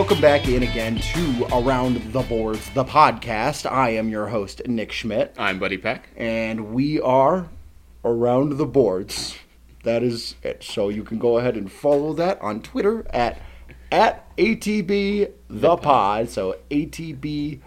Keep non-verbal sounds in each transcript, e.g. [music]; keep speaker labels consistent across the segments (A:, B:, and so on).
A: welcome back in again to Around the Boards, the podcast. I am your host, Nick Schmidt,
B: I'm Buddy Peck.
A: and we are Around the Boards. That is it. So you can go ahead and follow that on Twitter at at ATB the pod. So ATB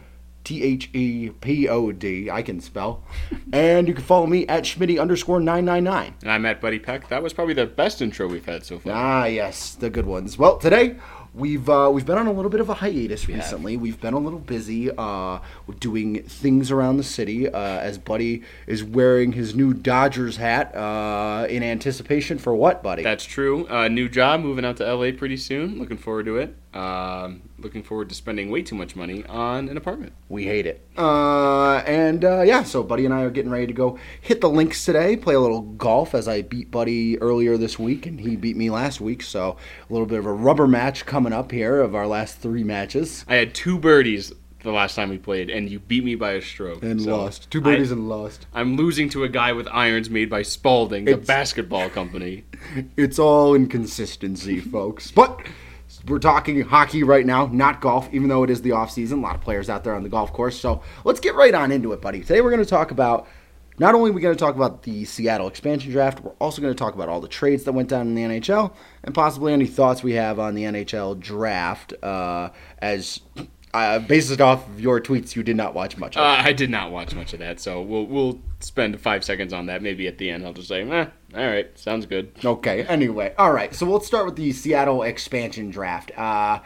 A: T H E P O D. I can spell. [laughs] And you can follow me at Schmitty underscore nine nine nine.
B: And I'm at Buddy Peck. That was probably the best intro we've had so far.
A: Ah, yes, the good ones. Well, today we've uh, we've been on a little bit of a hiatus recently. We've been a little busy uh, doing things around the city. Uh, as Buddy is wearing his new Dodgers hat uh, in anticipation for what, Buddy?
B: That's true. Uh, new job, moving out to LA pretty soon. Looking forward to it. Um, looking forward to spending way too much money on an apartment.
A: we hate it. Uh, and uh, yeah, so Buddy and I are getting ready to go hit the links today, play a little golf as I beat Buddy earlier this week, and he beat me last week. So a little bit of a rubber match coming up here of our last three matches.
B: I had two birdies the last time we played, and you beat me by a stroke.
A: And
B: So
A: lost. Two birdies
B: I,
A: and lost.
B: I'm losing to a guy with irons made by Spalding, the
A: It's-
B: basketball company. [laughs]
A: It's all inconsistency, folks. But we're talking hockey right now, not golf, even though it is the off season. A lot of players out there on the golf course. So let's get right on into it, buddy. Today we're going to talk about. Not only are we going to talk about the Seattle expansion draft, we're also going to talk about all the trades that went down in the NHL and possibly any thoughts we have on the NHL draft. Uh, as uh, based off of your tweets, you did not watch much.
B: Uh, I did not watch much of that, so we'll we'll spend five seconds on that. Maybe at the end, I'll just say, eh, all right, sounds good.
A: Okay. Anyway, all right. So let's start with the Seattle expansion draft. Uh,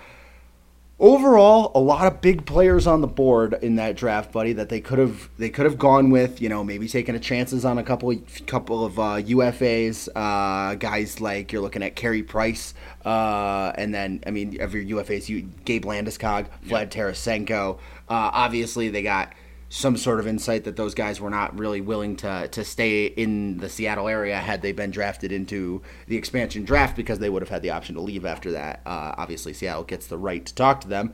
A: overall, a lot of big players on the board in that draft, buddy. That they could have they could have gone with. You know, maybe taking a chances on a couple couple of uh, UFAs. Uh, guys like you're looking at Carey Price, uh, and then I mean, of your UFAs, you Gabe Landeskog, Vlad Tarasenko. Uh, obviously, they got some sort of insight that those guys were not really willing to to stay in the Seattle area had they been drafted into the expansion draft because they would have had the option to leave after that. Uh, obviously, Seattle gets the right to talk to them.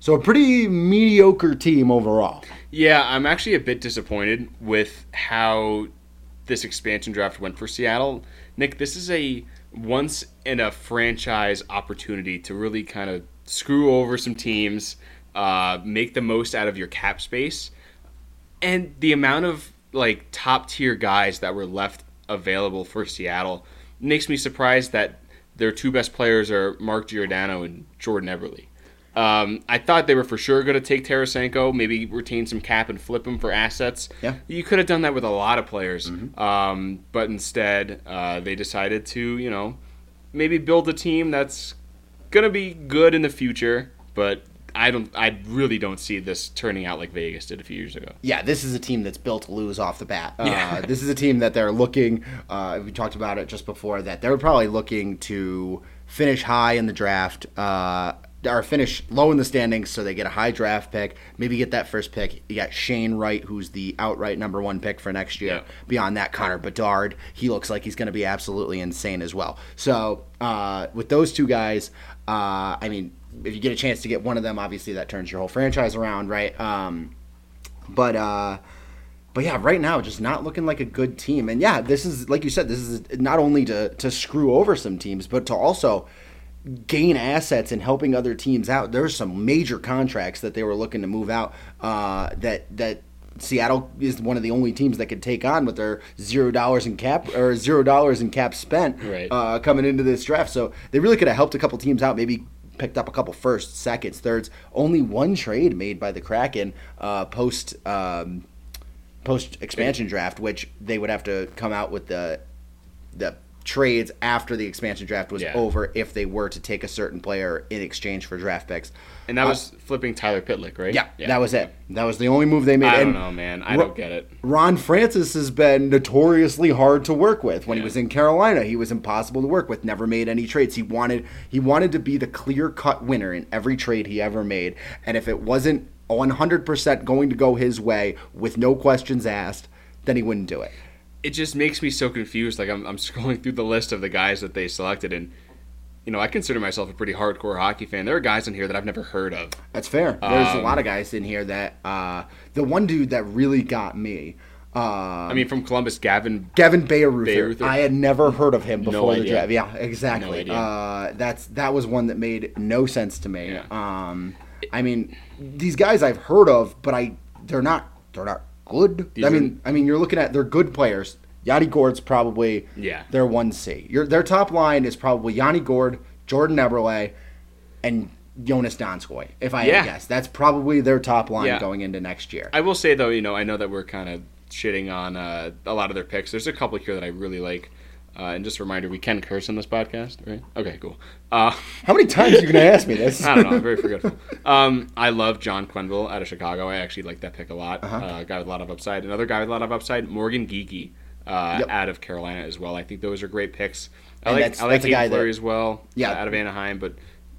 A: So a pretty mediocre team overall.
B: Yeah, I'm actually a bit disappointed with how this expansion draft went for Seattle. Nick, this is a once in a franchise opportunity to really kind of screw over some teams, uh, make the most out of your cap space, and the amount of like top tier guys that were left available for Seattle makes me surprised that their two best players are Mark Giordano and Jordan Eberle. Um, I thought they were for sure going to take Tarasenko, maybe retain some cap and flip him for assets.
A: Yeah.
B: You could have done that with a lot of players, um, but instead uh, they decided to, you know, maybe build a team that's going to be good in the future. But I don't, I really don't see this turning out like Vegas did a few years ago.
A: Yeah, this is a team that's built to lose off the bat. Uh,
B: Yeah.
A: this is a team that they're looking. Uh, we talked about it just before that they're probably looking to finish high in the draft. Uh, or finish low in the standings so they get a high draft pick, maybe get that first pick. You got Shane Wright, who's the outright number one pick for next year.
B: Yeah.
A: Beyond that, Connor Bedard, he looks like he's going to be absolutely insane as well. So uh, with those two guys, uh, I mean, if you get a chance to get one of them, obviously that turns your whole franchise around, right? Um, but uh, but yeah, right now just not looking like a good team. And yeah, this is like you said, this is not only to to screw over some teams, but to also gain assets and helping other teams out. There's some major contracts that they were looking to move out uh, that that Seattle is one of the only teams that could take on with their zero dollars in cap or zero dollars in cap spent
B: Right.
A: uh, coming into this draft. So they really could have helped a couple teams out, maybe picked up a couple firsts, seconds, thirds. Only one trade made by the Kraken uh, post um, post expansion draft, which they would have to come out with the the trades after the expansion draft was
B: Yeah.
A: over if they were to take a certain player in exchange for draft picks.
B: And that uh, was flipping Tyler Pitlick, right?
A: Yeah, that was it. That was the only move they made.
B: I don't
A: And
B: know, man. I don't get it.
A: Ron Francis has been notoriously hard to work with. When he was in Carolina, he was impossible to work with. Never made any trades. He wanted he wanted to be the clear cut winner in every trade he ever made. And if it wasn't 100% going to go his way with no questions asked, then he wouldn't do it.
B: it just makes me so confused. Like I'm, I'm scrolling through the list of the guys that they selected, and you know, I consider myself a pretty hardcore hockey fan. There are guys in here that I've never heard of.
A: That's fair. There's a
B: Um,
A: lot of guys in here that uh, the one dude that really got me Um,
B: I mean, from Columbus, Gavin.
A: Gavin.
B: Bayreuther.
A: I had never heard of him before the
B: idea.
A: draft. Yeah, exactly.
B: No
A: uh, that's that was one that made no sense to me.
B: Yeah.
A: Um, I mean, these guys I've heard of, but I they're not they're not good.
B: These
A: I
B: are-
A: mean, I mean, you're looking at they're good players. Yanni Gourde's probably
B: Yeah.
A: their one C. Your their top line is probably Yanni Gourde, Jordan Eberle, and Joonas Donskoi. If I had
B: Yeah.
A: to guess, that's probably their top line
B: Yeah.
A: going into next year.
B: I will say though, you know, I know that we're kind of shitting on uh, a lot of their picks. There's a couple here that I really like. Uh, and just a reminder, we can curse on this podcast, right? Okay, cool. Uh,
A: How many times are you gonna ask me this? [laughs]
B: I don't know. I'm very forgetful. Um, I love John Quenneville out of Chicago. I actually like that pick a lot.
A: Uh-huh.
B: Uh, guy with a lot of upside. Another guy with a lot of upside, Morgan Geekie, uh,
A: Yep.
B: out of Carolina as well. I think those are great picks. I
A: And
B: like
A: that's-
B: I like
A: that's a guy
B: Haydn
A: that-
B: as well.
A: Yeah.
B: out of Anaheim. But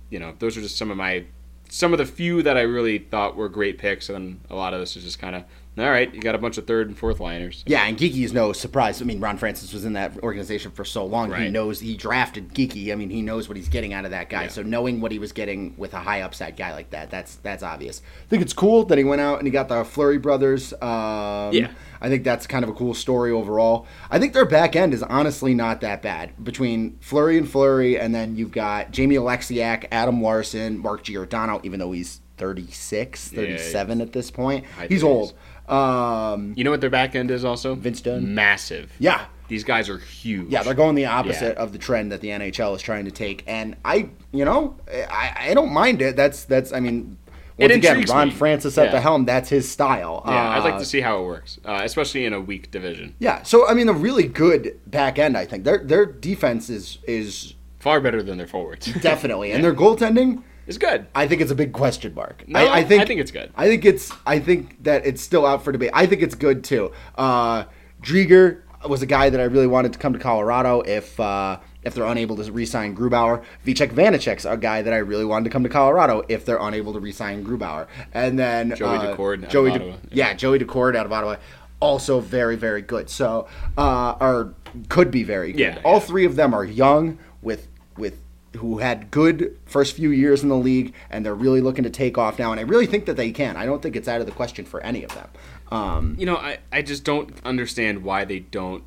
B: you know, those are just some of my some of the few that I really thought were great picks, and a lot of this is just kind of all right. You got a bunch of third and fourth liners.
A: Yeah, and Geekie is no surprise. I mean, Ron Francis was in that organization for so long. He knows he drafted Geekie. I mean, he knows what he's getting out of that guy.
B: Yeah.
A: So knowing what he was getting with a high upside guy like that, that's that's obvious. I think it's cool that he went out and he got the Fleury brothers. Um,
B: Yeah.
A: I think that's kind of a cool story overall. I think their back end is honestly not that bad between Fleury and Fleury, and then you've got Jamie Oleksiak, Adam Larsson, Mark Giordano, even though he's 36,
B: Yeah,
A: 37 at this point. He's old. Um,
B: You know what their back end is also?
A: Vince Dunn.
B: Massive.
A: yeah.
B: These guys are huge.
A: Yeah, they're going the opposite
B: Yeah.
A: of the trend that the NHL is trying to take, and I, you know, I, I don't mind it. That's that's. I mean, once again, Ron
B: me.
A: Francis at
B: Yeah.
A: the helm. That's his style.
B: Yeah, I'd like
A: Uh,
B: to see how it works, uh, especially in a weak division.
A: Yeah, so I mean, a really good back end. I think their their defense is is
B: Far better than their forwards. [laughs]
A: definitely, and their goaltending.
B: is good.
A: I think it's a big question mark.
B: No,
A: I, I think
B: I think it's good.
A: I think it's I think that it's still out for debate. I think it's good too. Uh Driedger was a guy that I really wanted to come to Colorado if uh if they're unable to re-sign Grubauer, Vitek Vanecek's a guy that I really wanted to come to Colorado if they're unable to re-sign Grubauer. And then
B: Joey
A: uh,
B: Daccord
A: Joey De-
B: Ottawa.
A: yeah, Joey Daccord out of Ottawa, also very very good. So uh, or could be very good.
B: Yeah,
A: All
B: yeah.
A: three of them are young with with who had good first few years in the league, and they're really looking to take off now. And I really think that they can. I don't think it's out of the question for any of them. Um,
B: You know, I, I just don't understand why they don't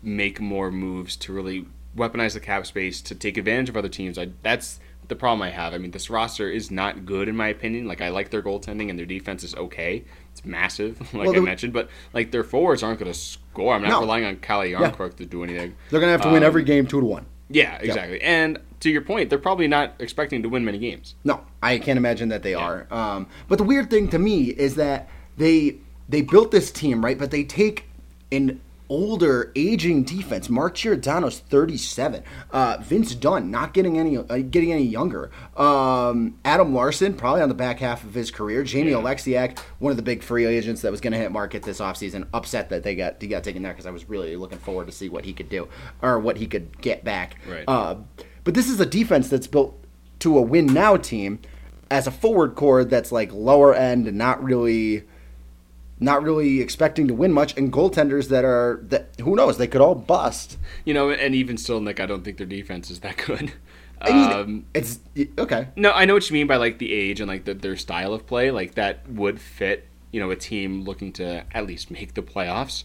B: make more moves to really weaponize the cap space to take advantage of other teams. I, that's the problem I have. I mean, this roster is not good in my opinion. Like I like their goaltending and their defense is okay. It's massive, [laughs] like
A: Well,
B: I mentioned, but like their forwards aren't going to score. I'm not
A: No.
B: relying on Calle Jarnkrok to do anything.
A: they're gonna have to win
B: Um,
A: every game two to one.
B: Yeah, exactly. And to your point, they're probably not expecting to win many games.
A: No, I can't imagine that they are. Um, but the weird thing to me is that they they built this team right, but they take an older, aging defense. Mark Giordano's thirty seven. Uh, Vince Dunn not getting any uh, getting any younger. Um, Adam Larsson probably on the back half of his career. Jamie
B: Yeah.
A: Oleksiak, one of the big free agents that was going to hit market this offseason. Upset that they got he got taken there because I was really looking forward to see what he could do or what he could get back.
B: Right.
A: Uh, but this is a defense that's built to a win now team as a forward core that's like lower end and not really not really expecting to win much and goaltenders that are that who knows they could all bust
B: You know, and even still, Nick, I don't think their defense is that [laughs] good.
A: I mean,
B: um,
A: it's okay
B: No, I know what you mean by like the age and like the, their style of play. Like that would fit, you know, a team looking to at least make the playoffs.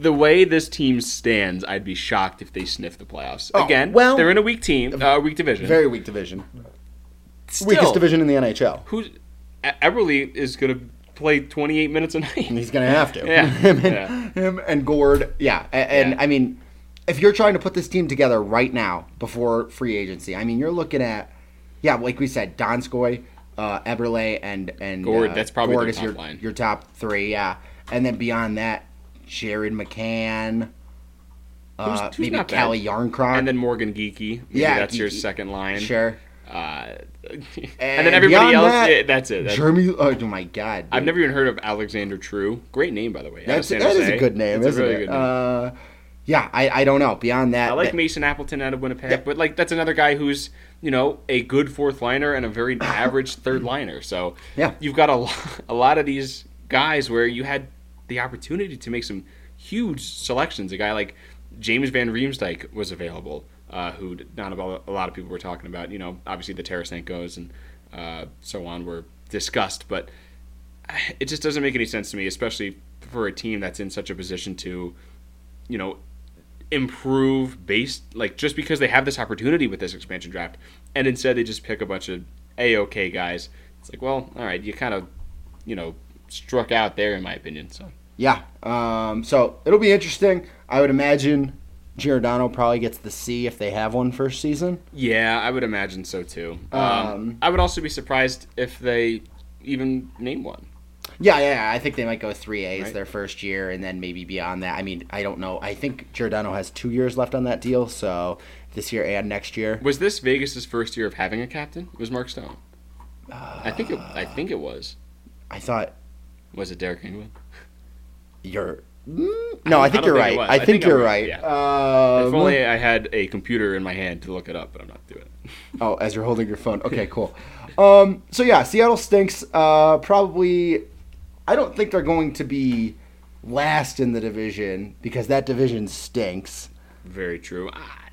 B: The way this team stands, I'd be shocked if they sniff the playoffs.
A: Oh,
B: Again,
A: well-
B: they're in a weak team, uh, weak division.
A: very weak division
B: Still,
A: weakest division in the NHL
B: Who's Eberle is going to play 28 minutes a night.
A: he's gonna have to [laughs]
B: Yeah, [laughs]
A: him, and,
B: yeah.
A: him and Gourde yeah and,
B: Yeah.
A: I mean if you're trying to put this team together right now before free agency I mean you're looking at yeah like we said Donskoi uh, Eberle and and
B: Gourde,
A: uh,
B: that's probably Gourde
A: is
B: top
A: your,
B: line.
A: your top three yeah and then beyond that Jared McCann uh,
B: Who's- who's
A: maybe
B: bad.
A: Jarnkrok
B: and then Morgan Geekie. Maybe
A: Yeah,
B: that's your second line.
A: sure
B: Uh, and, [laughs]
A: And
B: then everybody else,
A: that,
B: yeah, that's it. That's-
A: Jeremy oh my god
B: I've never even heard of Alexander True. Great name, by the way.
A: that's that is a good name
B: It's a really
A: it
B: good name.
A: uh yeah I, I don't know beyond that
B: I like
A: that-
B: Mason Appleton out of Winnipeg,
A: Yeah.
B: but like that's another guy who's you know a good fourth liner and a very [laughs] average third liner. So
A: Yeah.
B: you've got a lot, [laughs] a lot of these guys where you had the opportunity to make some huge selections. A guy like James Van Riemsdyk was available, uh, who not a lot of people were talking about. You know, obviously the Tarasenko's and uh, so on were discussed, but [sighs] it just doesn't make any sense to me, especially for a team that's in such a position to, you know, improve based like just because they have this opportunity with this expansion draft, and instead they just pick a bunch of a okay guys. It's like, well, all right, you kind of, you know, struck out there in my opinion. So
A: Yeah. Um, so it'll be interesting. I would imagine Giordano probably gets the C if they have one first season.
B: yeah, I would imagine so too. Um,
A: Um,
B: I would also be surprised if they even name one.
A: Yeah, yeah. I think they might go three A's
B: Right.
A: their first year, and then maybe beyond that. I mean, I don't know. I think Giordano has two years left on that deal, so this year and next year.
B: Was this Vegas's first year of having a captain? Was Mark Stone? I think it. I think it was.
A: I thought
B: Was it Deryk Engelland?
A: you're. Mm, no, I,
B: I
A: think you're
B: think
A: right. I,
B: I
A: think,
B: think
A: you're
B: right,
A: right.
B: if
A: Um,
B: only I had a computer in my hand to look it up, but I'm not doing it. [laughs]
A: Oh, as you're holding your phone. Okay, cool. Um, so yeah, Seattle stinks. Uh, probably, I don't think they're going to be last in the division because that division stinks.
B: Very true. Ah,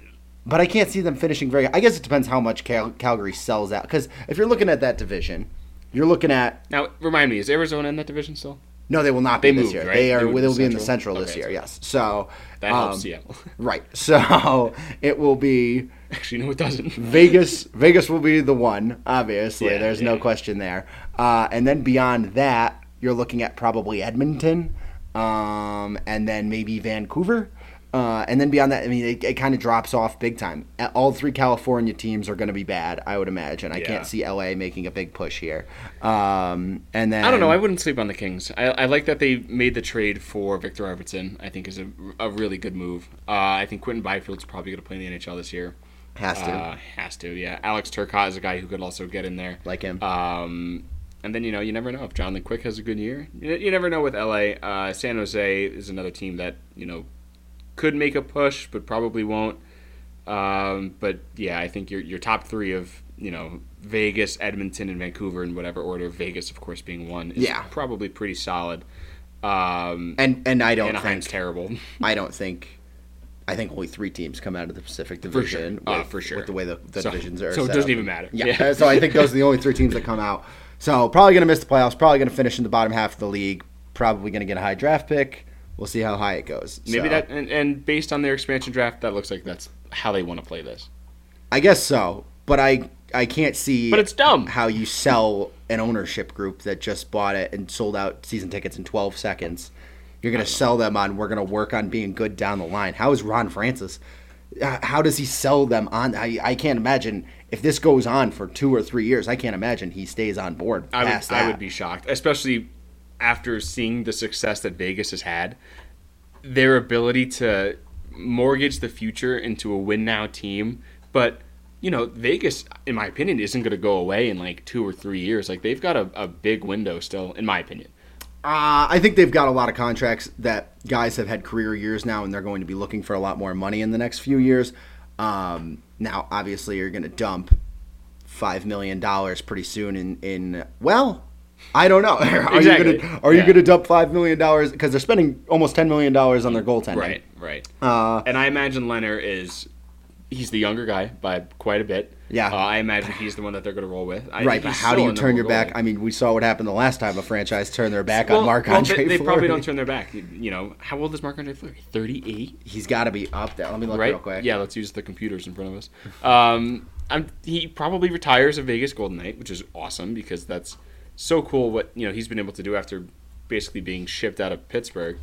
A: But I can't see them finishing very. I guess it depends how much Cal- Calgary sells out. Because if you're looking at that division, you're looking at
B: Now, remind me, is Arizona in that division still?
A: No, they will not be
B: They
A: this
B: moved,
A: year.
B: right?
A: They are. They will be in the
B: Central?
A: Central this year. Yes. So
B: That
A: um,
B: helps Seattle. [laughs]
A: Right. So it will be [laughs]
B: Actually, no, it doesn't.
A: Vegas. Vegas will be the one. Obviously,
B: Yeah,
A: there's no question there. Uh, and then beyond that, you're looking at probably Edmonton, um, and then maybe Vancouver. Uh, and then beyond that, I mean, it, it kind of drops off big time. All three California teams are going to be bad, I would imagine. I
B: Yeah.
A: can't see LA making a big push here. Um, and then
B: I don't know. I wouldn't sleep on the Kings. I, I like that they made the trade for Viktor Arvidsson. I think is a, a really good move. Uh, I think Quinton Byfield's probably going to play in the NHL this year.
A: has to
B: Uh, has to, yeah. Alex Turcotte is a guy who could also get in there.
A: like him.
B: Um, and then you know you never know if Jonathan Quick has a good year. You, you never know with LA. Uh, San Jose is another team that you know could make a push, but probably won't. Um, but yeah, I think your your top three of you know Vegas, Edmonton, and Vancouver in whatever order. Vegas, of course, being one, is
A: Yeah.
B: probably pretty solid. Um,
A: and and I don't
B: Anaheim's
A: think
B: terrible. [laughs]
A: I don't think. I think only three teams come out of the Pacific
B: For sure.
A: Division.
B: Uh, for sure.
A: With the way the, the
B: So-
A: divisions are.
B: so it doesn't even matter.
A: Yeah.
B: Yeah.
A: so I think those are the only three teams that [laughs] come out. So probably going to miss the playoffs. Probably going to finish in the bottom half of the league. Probably going to get a high draft pick. We'll see how high it goes.
B: Maybe
A: So,
B: that, and, and based on their expansion draft, that looks like that's how they want to play this.
A: I guess so, but I I can't see.
B: But it's dumb.
A: how you sell an ownership group that just bought it and sold out season tickets in 12 seconds. You're going to sell them on we're going to work on being good down the line. How is Ron Francis? How does he sell them on? I, I can't imagine if this goes on for two or three years. I can't imagine he stays on board
B: I would. I would be shocked, especially after seeing the success that Vegas has had. Their ability to mortgage the future into a win now team, but you know Vegas, in my opinion, isn't going to go away in like two or three years. Like they've got a, a big window still, in my opinion.
A: Uh, I think they've got a lot of contracts that guys have had career years now, and they're going to be looking for a lot more money in the next few years. Um, now, obviously, you're going to dump five million dollars pretty soon. In in well, I don't know. are
B: Exactly.
A: you going to are you going to dump five million dollars because they're spending almost ten million dollars on their goaltending?
B: Right, right.
A: Uh,
B: And I imagine Lehner is he's the younger guy by quite a bit.
A: Yeah.
B: uh, I imagine he's the one that they're going to roll with. I
A: right, but how do you turn your back?
B: goalie.
A: I mean, we saw what happened the last time a franchise turned their back
B: Well-
A: on Marc
B: well,
A: Andre.
B: they, they probably don't turn their back. You, you know, how old is Marc Andre Fleury? Thirty-eight.
A: He's got to be up there. Let me look
B: right?
A: real quick.
B: Yeah, let's use the computers in front of us. Um, I'm, he probably retires a Vegas Golden Knight, which is awesome because that's so cool. What you know he's been able to do after basically being shipped out of Pittsburgh.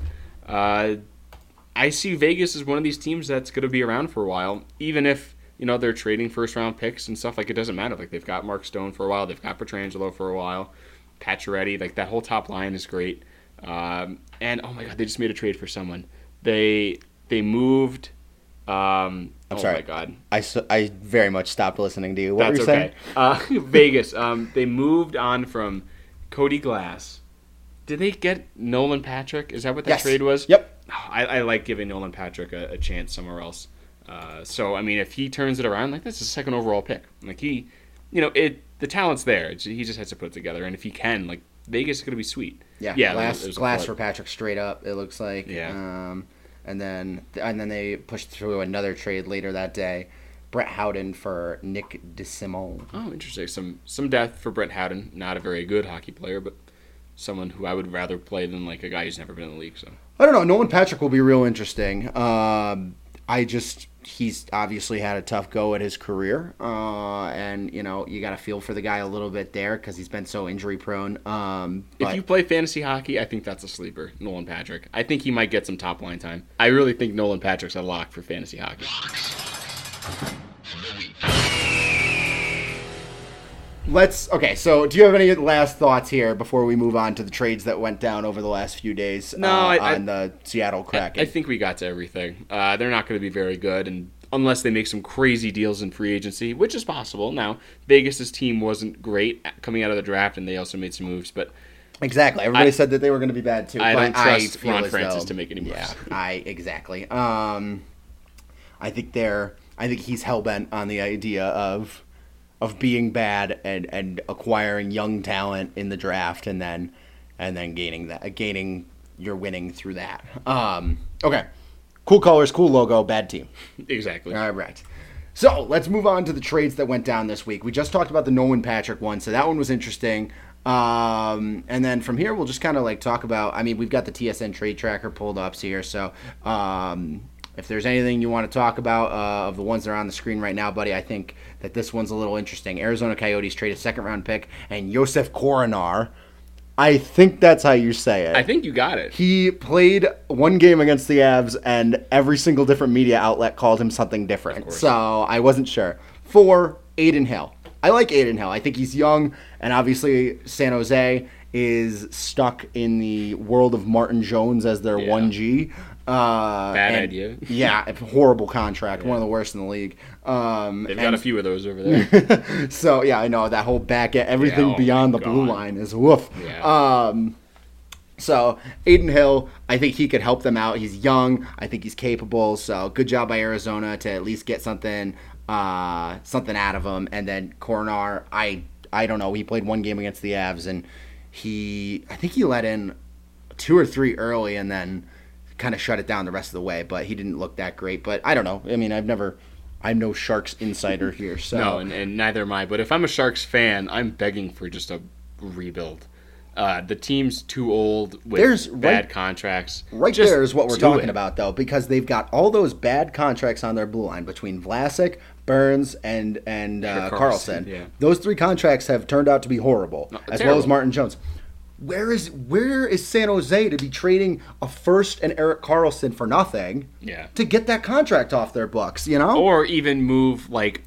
B: Uh, I see Vegas as one of these teams that's going to be around for a while, even if you know they're trading first round picks and stuff. Like it doesn't matter. Like they've got Mark Stone for a while, they've got Pietrangelo for a while, Pacioretty. Like that whole top line is great. Um, and oh my god, they just made a trade for someone. They they moved. Um,
A: I'm
B: oh
A: sorry.
B: my god,
A: I, I very much stopped listening to you. What
B: that's
A: were you saying?
B: Uh, [laughs] Vegas. Um, they moved on from Cody Glass. Did they get Nolan Patrick? Is that what that
A: Yes.
B: trade was?
A: Yep.
B: I, I like giving Nolan Patrick a, a chance somewhere else. Uh, so I mean, if he turns it around, like that's a second overall pick. Like he, you know, it the talent's there. It's- he just has to put it together, and if he can, like Vegas is gonna be sweet.
A: Yeah,
B: Yeah,
A: glass, glass for Patrick straight up. It looks like.
B: Yeah.
A: Um, and then and then they pushed through another trade later that day, Brett Howden for Nick DeSimone.
B: Oh, interesting. Some some death for Brett Howden. Not a very good hockey player, but someone who I would rather play than like a guy who's never been in the league. So
A: I don't know. Nolan Patrick will be real interesting. Um, I just he's obviously had a tough go at his career, uh, and you know you got to feel for the guy a little bit there because he's been so injury prone. Um,
B: if you play fantasy hockey, I think that's a sleeper, Nolan Patrick. I think he might get some top line time. I really think Nolan Patrick's a lock for fantasy hockey.
A: Let's okay. So, do you have any last thoughts here before we move on to the trades that went down over the last few days?
B: No,
A: uh,
B: I-
A: on the Seattle Kraken.
B: I think we got to everything. Uh, they're not going to be very good, and unless they make some crazy deals in free agency, which is possible. Now, Vegas's team wasn't great coming out of the draft, and they also made some moves, but
A: exactly. Everybody
B: I-
A: said that they were going to be bad too.
B: I
A: but
B: don't trust Ron Francis
A: though-
B: to make any moves.
A: Yeah, I exactly. Um, I think they're. I think he's hell bent on the idea of of being bad and and acquiring young talent in the draft and then and then gaining that gaining your winning through that. Um, okay, cool colors, cool logo, bad team.
B: exactly.
A: All right. So let's move on to the trades that went down this week. We just talked about the Nolan Patrick one, so that one was interesting. Um, and then from here, we'll just kind of like talk about. I mean, we've got the TSN trade tracker pulled up here, so um, if there's anything you want to talk about uh, of the ones that are on the screen right now, buddy, I think that this one's a little interesting. Arizona Coyotes trade a second round pick and Josef Korenar. I think that's how you say it.
B: I think you got it.
A: He played one game against the Avs, and every single different media outlet called him something different. So I wasn't sure. For Adin Hill. I like Adin Hill. I think he's young, and obviously San Jose is stuck in the world of Martin Jones as their
B: Yeah.
A: 1G. Uh,
B: Bad
A: and-
B: idea. [laughs]
A: yeah, a horrible contract, one of the worst in the league. Um,
B: They've
A: and-
B: got a few of those over there. [laughs]
A: so yeah, I know that whole back end, everything
B: Yeah, oh
A: beyond the blue line is woof.
B: Yeah.
A: Um, so Adin Hill, I think he could help them out. He's young. I think he's capable. So good job by Arizona to at least get something, uh, something out of him. And then Korenar, I, I don't know. He played one game against the Avs, and he, I think he let in two or three early, and then kind of shut it down the rest of the way. But he didn't look that great. But I don't know. I mean, I've never. I'm no Sharks insider here, so
B: no, and, and neither am I. But if I'm a Sharks fan, I'm begging for just a rebuild. Uh, the team's too old with
A: There's
B: bad
A: right-
B: contracts.
A: Right
B: Just
A: there is what we're talking
B: it.
A: about, though, because they've got all those bad contracts on their blue line between Vlasic, Burns, and and uh,
B: Karlsson,
A: Karlsson.
B: yeah.
A: Those three contracts have turned out to be horrible, as well as. Martin Jones. Where is where is San Jose to be trading a first and Erik Karlsson for nothing
B: Yeah.
A: to get that contract off their books? You know,
B: Or even move like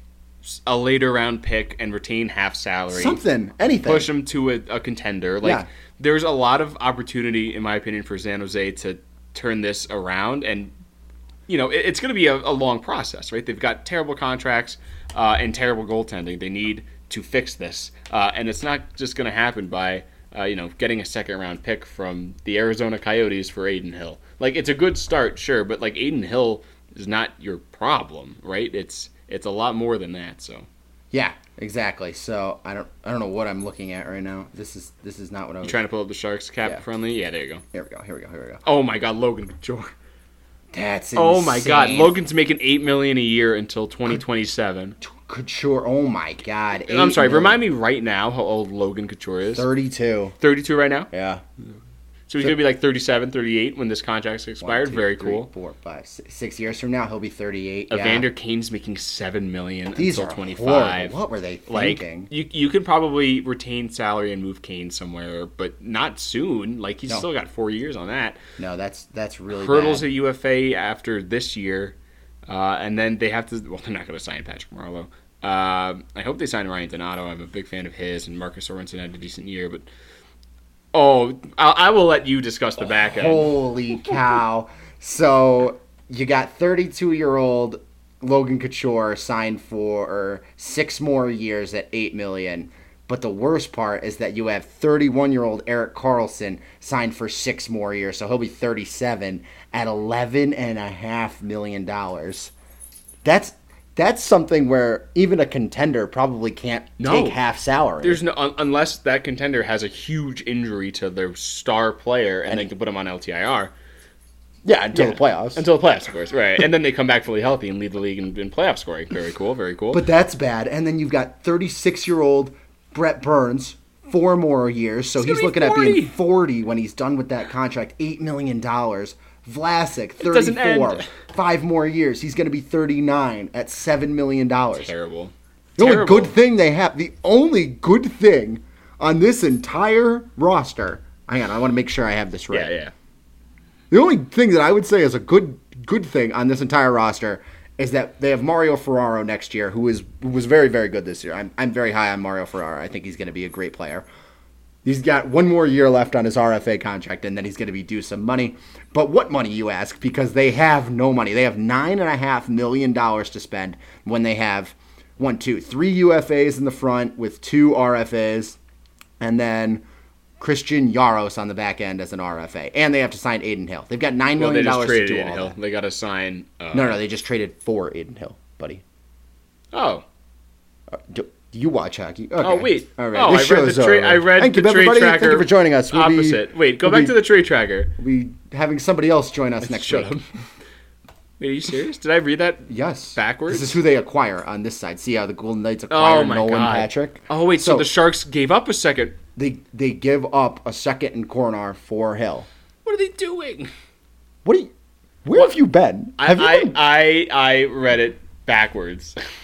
B: a later round pick and retain half salary.
A: something, anything.
B: push them to a, a contender. Like
A: Yeah.
B: there's a lot of opportunity, in my opinion, for San Jose to turn this around, and you know it, it's going to be a, a long process, right? They've got terrible contracts uh, and terrible goaltending. They need to fix this, uh, and it's not just going to happen by. Uh, you know, getting a second round pick from the Arizona Coyotes for Adin Hill. Like, it's a good start, sure, but like Adin Hill is not your problem, right? It's it's a lot more than that. So
A: Yeah, exactly. So I don't I don't know what I'm looking at right now. This is this is not what I was.
B: you trying to pull up the Sharks cap
A: Yeah.
B: friendly? Yeah, there you go.
A: Here we go. Here we go. Here we go.
B: Oh my God, Logan Couture.
A: That's it
B: Oh my God. Logan's making eight million a year until 2027.
A: Couture. Oh my God.
B: And I'm sorry.
A: million.
B: Remind me right now how old Logan Couture is.
A: 32.
B: 32 right now.
A: Yeah.
B: So he's gonna be like 37, 38 when this contract's expired.
A: One, two,
B: Very
A: three,
B: cool.
A: four, five, six, six years from now, he'll be 38. yeah.
B: Evander Kane's making seven million
A: These
B: until
A: are
B: 25.
A: horrible. What were they
B: Like
A: thinking?
B: you, you could probably retain salary and move Kane somewhere, but not soon. Like he's
A: No.
B: still got four years on that.
A: no, that's that's really
B: Hertl's
A: bad.
B: a UFA after this year, uh, and then they have to. Well, they're not going to sign Patrick Marleau. Uh, I hope they sign Ryan Donato. I'm a big fan of his, and Marcus Sorensen had a decent year. But oh, I, I will let you discuss the back end.
A: Holy cow! So you got 32 year old Logan Couture signed for six more years at eight million. But the worst part is that you have 31 year old Erik Karlsson signed for six more years, so he'll be 37 at 11 and a half million dollars. That's that's something where even a contender probably can't
B: No.
A: take half salary.
B: There's no un, unless that contender has a huge injury to their star player, and, they can put him on LTIR
A: yeah, until
B: Yeah.
A: the playoffs.
B: until the playoffs, of course, right? and then they come back fully healthy and lead the league in, in playoff scoring. Very cool, very cool.
A: But that's bad. And then you've got 36 year old Brent Burns, four more years. So he's
B: be
A: looking at being 40 when he's done with that contract. $8 million. Vlasic, 34. Five more years. He's going to be 39 at $7 million.
B: Terrible.
A: The only
B: Terrible.
A: good thing they have, the only good thing on this entire roster. Hang on, I want to make sure I have this right.
B: Yeah, yeah.
A: The only thing that I would say is a good good thing on this entire roster is that they have Mario Ferraro next year, who is who was very very good this year. I'm I'm very high on Mario Ferraro. I think he's going to be a great player. He's got one more year left on his RFA contract, and then he's going to be due some money. But what money, you ask? Because they have no money. They have nine and a half million dollars to spend when they have one, two, three UFAs in the front with two RFAs, and then Christian Jaros on the back end as an RFA, and they have to sign Adin Hill. They've got nine
B: Well,
A: million
B: they just
A: dollars to do
B: Adin
A: all
B: Hill.
A: that.
B: They got to sign. Uh,
A: No, no, they just traded for Adin Hill, buddy.
B: Oh,
A: Do, do you watch hockey? Okay.
B: Oh wait!
A: All right.
B: Oh,
A: This
B: I read the
A: over.
B: I read
A: Thank
B: the
A: you, everybody.
B: tracker.
A: Thank you for joining us. We'll be-
B: opposite. wait, go
A: we'll
B: back
A: be-
B: to the trade tracker.
A: Be having somebody else join us next
B: Shut
A: week.
B: up. [laughs] Wait, are you serious? Did I read that?
A: Yes.
B: Backwards?
A: This is who they acquire on this side. See how the Golden Knights oh acquire
B: Oh
A: Nolan
B: god!
A: Patrick.
B: Oh wait, so,
A: So-
B: the Sharks gave up a second.
A: They they give up a second and corner for Hill.
B: What are they doing?
A: What? Are you, where have you been?
B: I
A: Have you
B: I. I I read it backwards. [laughs]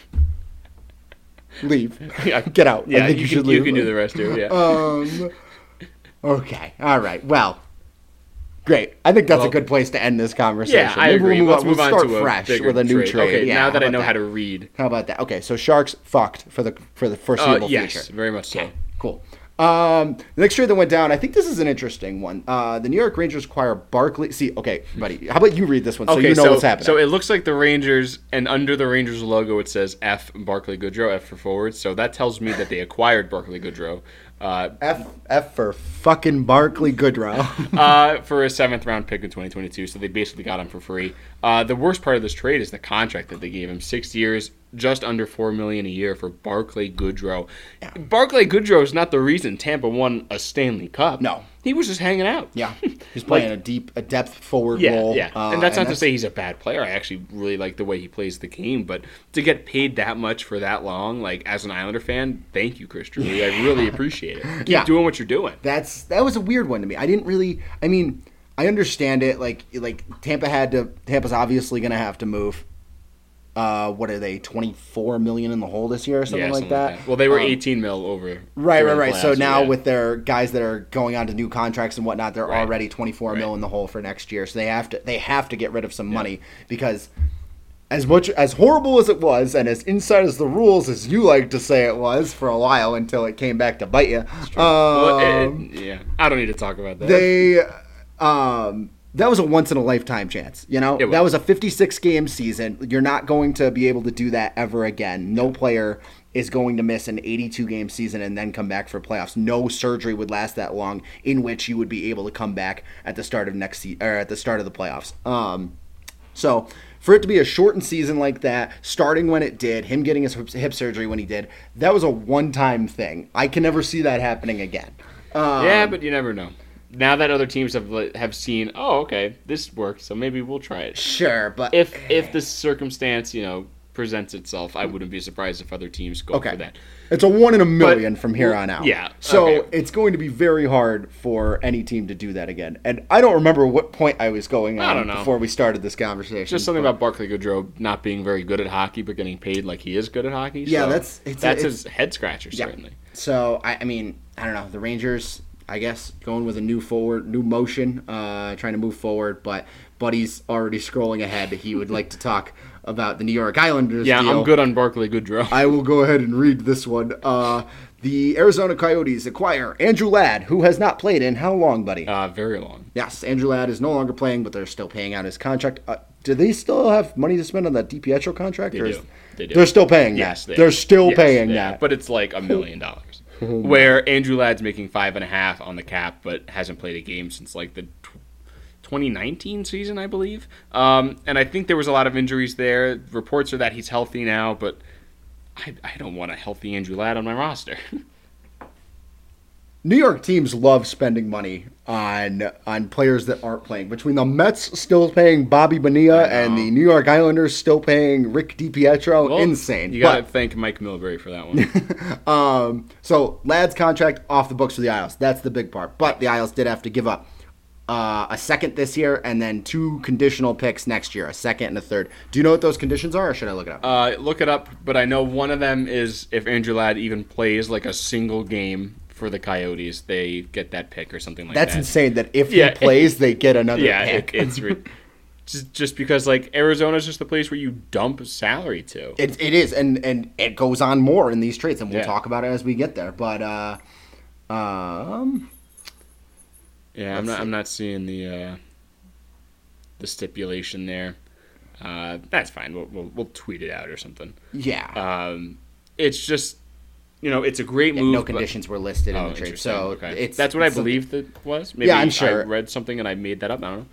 A: leave. [laughs]
B: Yeah.
A: Get out.
B: Yeah,
A: I think
B: you,
A: you,
B: can,
A: should
B: you
A: leave.
B: can do the rest too. Yeah.
A: Um. Okay. All right. Well. Great. I think that's
B: Well-
A: a good place to end this conversation.
B: yeah, I
A: Maybe
B: agree.
A: We'll move
B: Let's
A: on.
B: move
A: we'll
B: on
A: start
B: to a
A: fresh with a new trade.
B: Okay,
A: Yeah,
B: now that I know
A: that?
B: how to read.
A: How about that? Okay, so Sharks fucked for the for the
B: Uh,
A: foreseeable
B: yes,
A: future.
B: very much so.
A: Cool. Um, the next trade that went down, I think this is an interesting one. Uh, the New York Rangers acquire Barclay. See, okay, buddy, how about you read this one so
B: Okay,
A: you know
B: so
A: what's happening?
B: so it looks like the Rangers, and under the Rangers logo it says F Barclay Goodrow, F for forward. So that tells me that they acquired Barclay Goodrow uh,
A: F F for fucking Barclay Goodrow. [laughs]
B: uh, for a seventh round pick in 2022. So they basically got him for free. Uh, the worst part of this trade is the contract that they gave him: six years, just under four million a year for Barclay Goodrow. Barclay Goodrow is not the reason Tampa won a Stanley Cup.
A: No.
B: He was just hanging out.
A: yeah, [laughs] he's playing a deep, a depth forward
B: Yeah,
A: role.
B: yeah,
A: uh,
B: and that's not to say he's a bad player. I actually really like the way he plays the game, but to get paid that much for that long, like as an Islander fan, thank you, Chris Drury. I [laughs] really appreciate it. Keep
A: Yeah.
B: doing what you're doing.
A: that's that was a weird one to me. I didn't really. I mean, I understand it. Like like Tampa had to. Tampa's obviously going to have to move. Uh, what are they? Twenty four million in the hole this year or something,
B: yeah,
A: like,
B: something
A: that?
B: Well, they were
A: Um,
B: 18 mil over.
A: Right, right, right. So now
B: yeah.
A: with their guys that are going on to new contracts and whatnot, they're
B: Right.
A: already twenty four mil in the hole for next year. So they have to they have to get rid of some money because as much as horrible as it was and as inside as the rules as you like to say it was for a while until it came back to bite you.
B: Well,
A: Um,
B: it- yeah, I don't need to talk about that.
A: they um that was a once in a lifetime chance you know
B: was.
A: that was a 56 game season you're not going to be able to do that ever again no player is going to miss an 82 game season and then come back for playoffs no surgery would last that long in which you would be able to come back at the start of next se- or at the start of the playoffs um so for it to be a shortened season like that, starting when it did, him getting his hip- surgery when he did, that was a one-time thing. I can never see that happening again. Um,
B: yeah, but you never know. Now that other teams have have seen, oh, okay, this worked, so maybe we'll try it.
A: sure, but
B: If eh. if the circumstance, you know, presents itself, I wouldn't be surprised if other teams go
A: Okay.
B: for that.
A: It's a one in a million from here on out.
B: yeah,
A: So
B: okay.
A: it's going to be very hard for any team to do that again. And I don't remember what point I was going on
B: I don't know.
A: before we started this conversation.
B: Just something
A: but-
B: about Barclay Goodrow not being very good at hockey, but getting paid like he is good at hockey.
A: Yeah,
B: so
A: that's- it's-
B: that's
A: it's-
B: his head scratcher
A: Yeah.
B: certainly.
A: So I, I mean, I don't know. The Rangers, I guess, going with a new forward, new motion, uh, trying to move forward. But Buddy's already scrolling ahead. He would like to talk about the New York Islanders.
B: Yeah,
A: deal.
B: I'm good on Barclay Goodrow.
A: I will go ahead and read this one. Uh, the Arizona Coyotes acquire Andrew Ladd, who has not played in how long, buddy?
B: uh, very long.
A: Yes, Andrew Ladd is no longer playing, but they're still paying out his contract. Uh, do they still have money to spend on that DiPietro contract?
B: They
A: or is-
B: do. They do.
A: They're still paying
B: Yes,
A: that.
B: they
A: They're
B: are.
A: still
B: Yes,
A: paying
B: they
A: that.
B: but it's like a million dollars. [laughs] Where Andrew Ladd's making five and a half on the cap, but hasn't played a game since like the 2019 season, I believe. Um, and I think there was a lot of injuries there. Reports are that he's healthy now, but I, I don't want a healthy Andrew Ladd on my roster. [laughs]
A: New York teams love spending money on on players that aren't playing. Between the Mets still paying Bobby Bonilla and the New York Islanders still paying Rick DiPietro,
B: Well,
A: insane.
B: You got to thank Mike Milbury for that one. [laughs]
A: um, so Ladd's contract off the books for the Isles. That's the big part. But the Isles did have to give up uh, a second this year and then two conditional picks next year, a second and a third. Do you know what those conditions are, or should I look it up?
B: uh, look it up, but I know one of them is if Andrew Ladd even plays like a single game for the Coyotes, they get that pick or something like
A: That's
B: that.
A: That's insane. That if
B: Yeah.
A: he plays, they get another
B: Yeah, it, it's re- just just because like Arizona's just the place where you dump salary to.
A: It, it is, and and it goes on more in these trades, and we'll
B: Yeah.
A: talk about it as we get there. But uh, um,
B: Yeah, I'm not.
A: see.
B: I'm not seeing the uh, the stipulation there. Uh, that's fine. We'll, we'll we'll tweet it out or something.
A: yeah,
B: Um, it's just you know it's a great
A: Yeah,
B: move.
A: no
B: but-
A: conditions were listed in
B: Oh,
A: the trade, so
B: okay.
A: it's
B: that's what I
A: it's something-
B: believed it was. Maybe
A: Yeah, I'm sure.
B: I read something and I made that up. I don't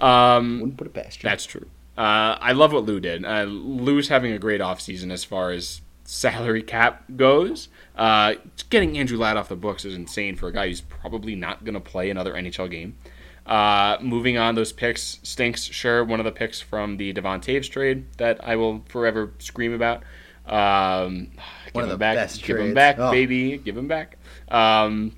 B: know. Um,
A: Wouldn't put it past you.
B: That's true. Uh, I love what Lou did. Uh, Lou's having a great offseason as far as salary cap goes. Uh, getting Andrew Ladd off the books is insane for a guy who's probably not going to play another NHL game. Uh, moving on, those picks stinks. Sure, one of the picks from the Devon Toews trade that I will forever scream about. Um, give
A: One of
B: him
A: the
B: back,
A: best
B: give him back,
A: Oh.
B: baby, give him back. Um,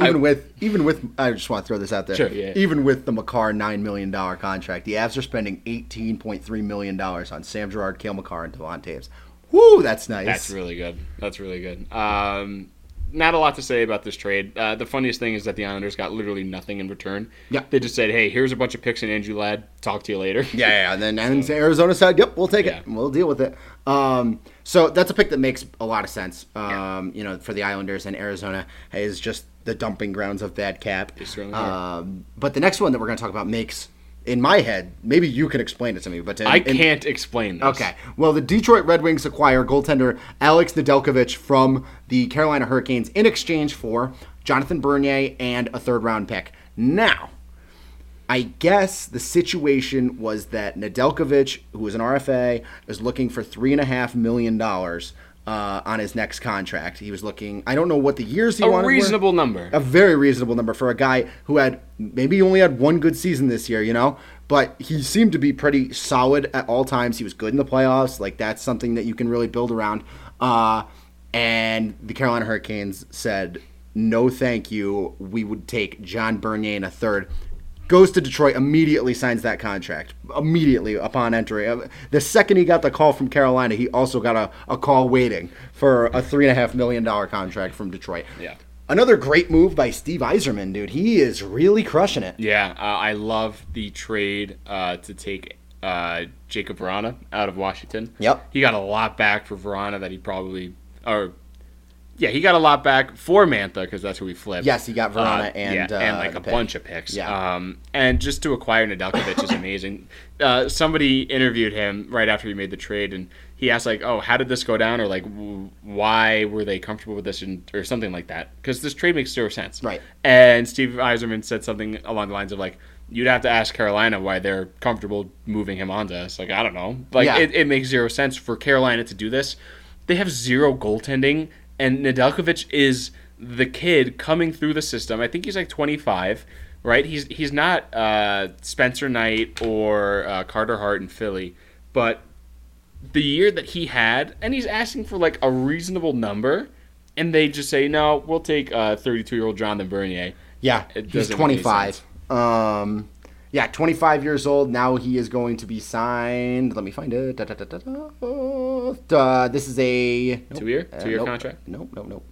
A: even
B: I-
A: with even with I just want to throw this out there.
B: Sure, yeah.
A: Even with the Makar nine million dollar contract, the Avs are spending eighteen point three million dollars on Sam Girard, Cale Makar, and Devon Toews. Woo, that's nice.
B: That's really good. That's really good. Um, not a lot to say about this trade. Uh, the funniest thing is that the Islanders got literally nothing in return.
A: Yeah.
B: They just said, "Hey, here's a bunch of picks and Andrew Ladd. Talk to you later."
A: Yeah, yeah, and then and Arizona said, "Yep, we'll take
B: Yeah.
A: it. We'll deal with it." Um, so that's a pick that makes a lot of sense. Um, You know, for the Islanders and Arizona is just the dumping grounds of bad cap. Um, but the next one that we're going to talk about makes, in my head, maybe you can explain it to me. But in,
B: I
A: in-
B: can't explain this.
A: Okay. Well, the Detroit Red Wings acquire goaltender Alex Nedeljkovic from the Carolina Hurricanes in exchange for Jonathan Bernier and a third round pick. Now, I guess the situation was that Nedeljkovic, who was an RFA, is looking for three and a half million dollars uh, on his next contract. He was looking. I don't know what the years he
B: A
A: wanted. were.
B: reasonable number.
A: A very reasonable number for a guy who had maybe he only had one good season this year, you know, but he seemed to be pretty solid at all times. He was good in the playoffs. Like that's something that you can really build around. Uh, and the Carolina Hurricanes said, "No, thank you. We would take John Bernier in a third. Goes to Detroit, immediately signs that contract. Immediately upon entry. Uh, The second he got the call from Carolina, he also got a, a call waiting for a $3.5 million contract from Detroit.
B: Yeah.
A: Another great move by Steve Yzerman, dude. He is really crushing it.
B: Yeah, uh, I love the trade uh, to take uh, Jakub Vrana out of Washington.
A: Yep.
B: He got a lot back for Vrana that he probably, or yeah, he got a lot back for Mantha because that's who he flipped.
A: Yes, he got Vrana
B: Uh,
A: and,
B: yeah,
A: uh,
B: and like a
A: pick.
B: bunch of picks.
A: Yeah.
B: Um, and just to acquire Nedeljkovic is [laughs] amazing. Uh, somebody interviewed him right after he made the trade, and he asked like, "Oh, how did this go down?" Or like, "Why were they comfortable with this?" And, or something like that. Because this trade makes zero sense.
A: Right.
B: And Steve Yzerman said something along the lines of like, "You'd have to ask Carolina why they're comfortable moving him onto us." Like, I don't know. Like,
A: Yeah.
B: it, it makes zero sense for Carolina to do this. They have zero goaltending, and Nedeljkovic is the kid coming through the system. I think he's like 25, right? He's he's not uh, Spencer Knight or uh, Carter Hart in Philly, but the year that he had, and he's asking for like a reasonable number, and they just say no, we'll take 32 year old Jonathan Bernier.
A: Yeah, he's
B: doesn't make any
A: 25. Um, yeah, 25 years old. Now he is going to be signed. Let me find it. Da, da, da. Uh, this is a
B: Two year,
A: Uh,
B: two year
A: nope.
B: contract.
A: Nope, nope, nope.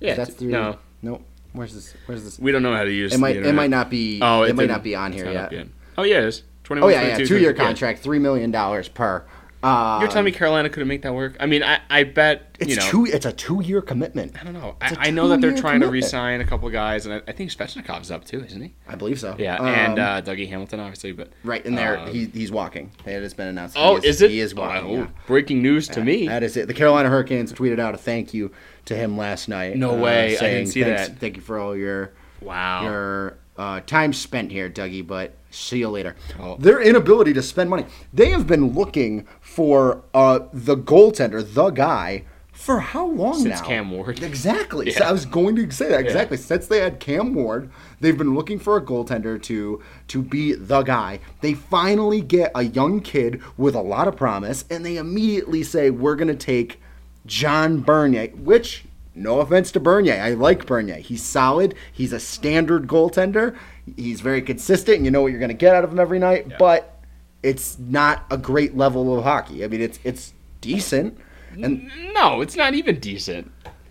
B: Yeah,
A: that's three.
B: no,
A: nope. Where's this? Where's this?
B: we don't know how to use.
A: It might. It might not be.
B: Oh,
A: it, might
B: didn't-
A: be on here yet.
B: Oh yeah, it is. 21,
A: Oh yeah, yeah. Two year
B: 23, yeah.
A: contract, three million dollars per. Uh,
B: You're telling me Carolina couldn't make that work? I mean, I, I bet
A: it's
B: you know.
A: two. It's a two year commitment.
B: I don't know. I, I, know that they're
A: two-year
B: trying to
A: commitment.
B: re-sign a couple guys, and I, I think Svechnikov's up too, isn't he?
A: I believe so.
B: Yeah, and
A: Um,
B: uh, Dougie Hamilton, obviously, but
A: right in there,
B: uh,
A: he, he's walking. It has been announced.
B: oh,
A: he
B: is, it?
A: He is walking.
B: Oh,
A: yeah.
B: Breaking news to me.
A: That is it. The Carolina Hurricanes tweeted out a thank you to him last night.
B: No
A: uh,
B: way. I didn't see that."
A: Thank you for all your
B: wow.
A: your uh, time spent here, Dougie. But see you later.
B: Oh.
A: Their inability to spend money. They have been looking for uh, the goaltender, the guy, For how long
B: Since
A: now?
B: Cam Ward.
A: Exactly. [laughs] So I was going to say that exactly. Since they had Cam Ward, they've been looking for a goaltender to to be the guy. They finally get a young kid with a lot of promise, and they immediately say we're going to take John Bernier, which. No offense to Bernier. I like Bernier. He's solid. He's a standard goaltender. He's very consistent, and you know what you're going to get out of him every night. But it's not a great level of hockey. I mean, it's it's decent. And
B: No, it's not even decent.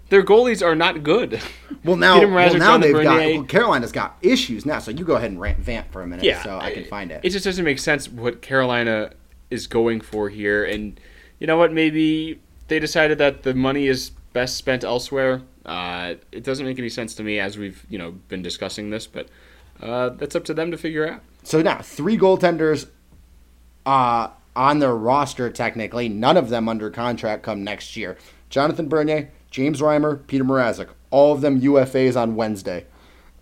B: Their goalies are not good.
A: Well, [laughs] now, well, now they've got well, Carolina's got issues now. So you go ahead and rant, vamp for a minute,
B: yeah,
A: so I can find it.
B: It just doesn't make sense what Carolina is going for here, and you know what? Maybe they decided that the money is best spent elsewhere. Uh, it doesn't make any sense to me as we've you know been discussing this, but uh, that's up to them to figure out.
A: so now three goaltenders uh, on their roster. Technically, none of them under contract come next year. Jonathan Bernier, James Reimer, Peter Mrazek, all of them UFAs on Wednesday.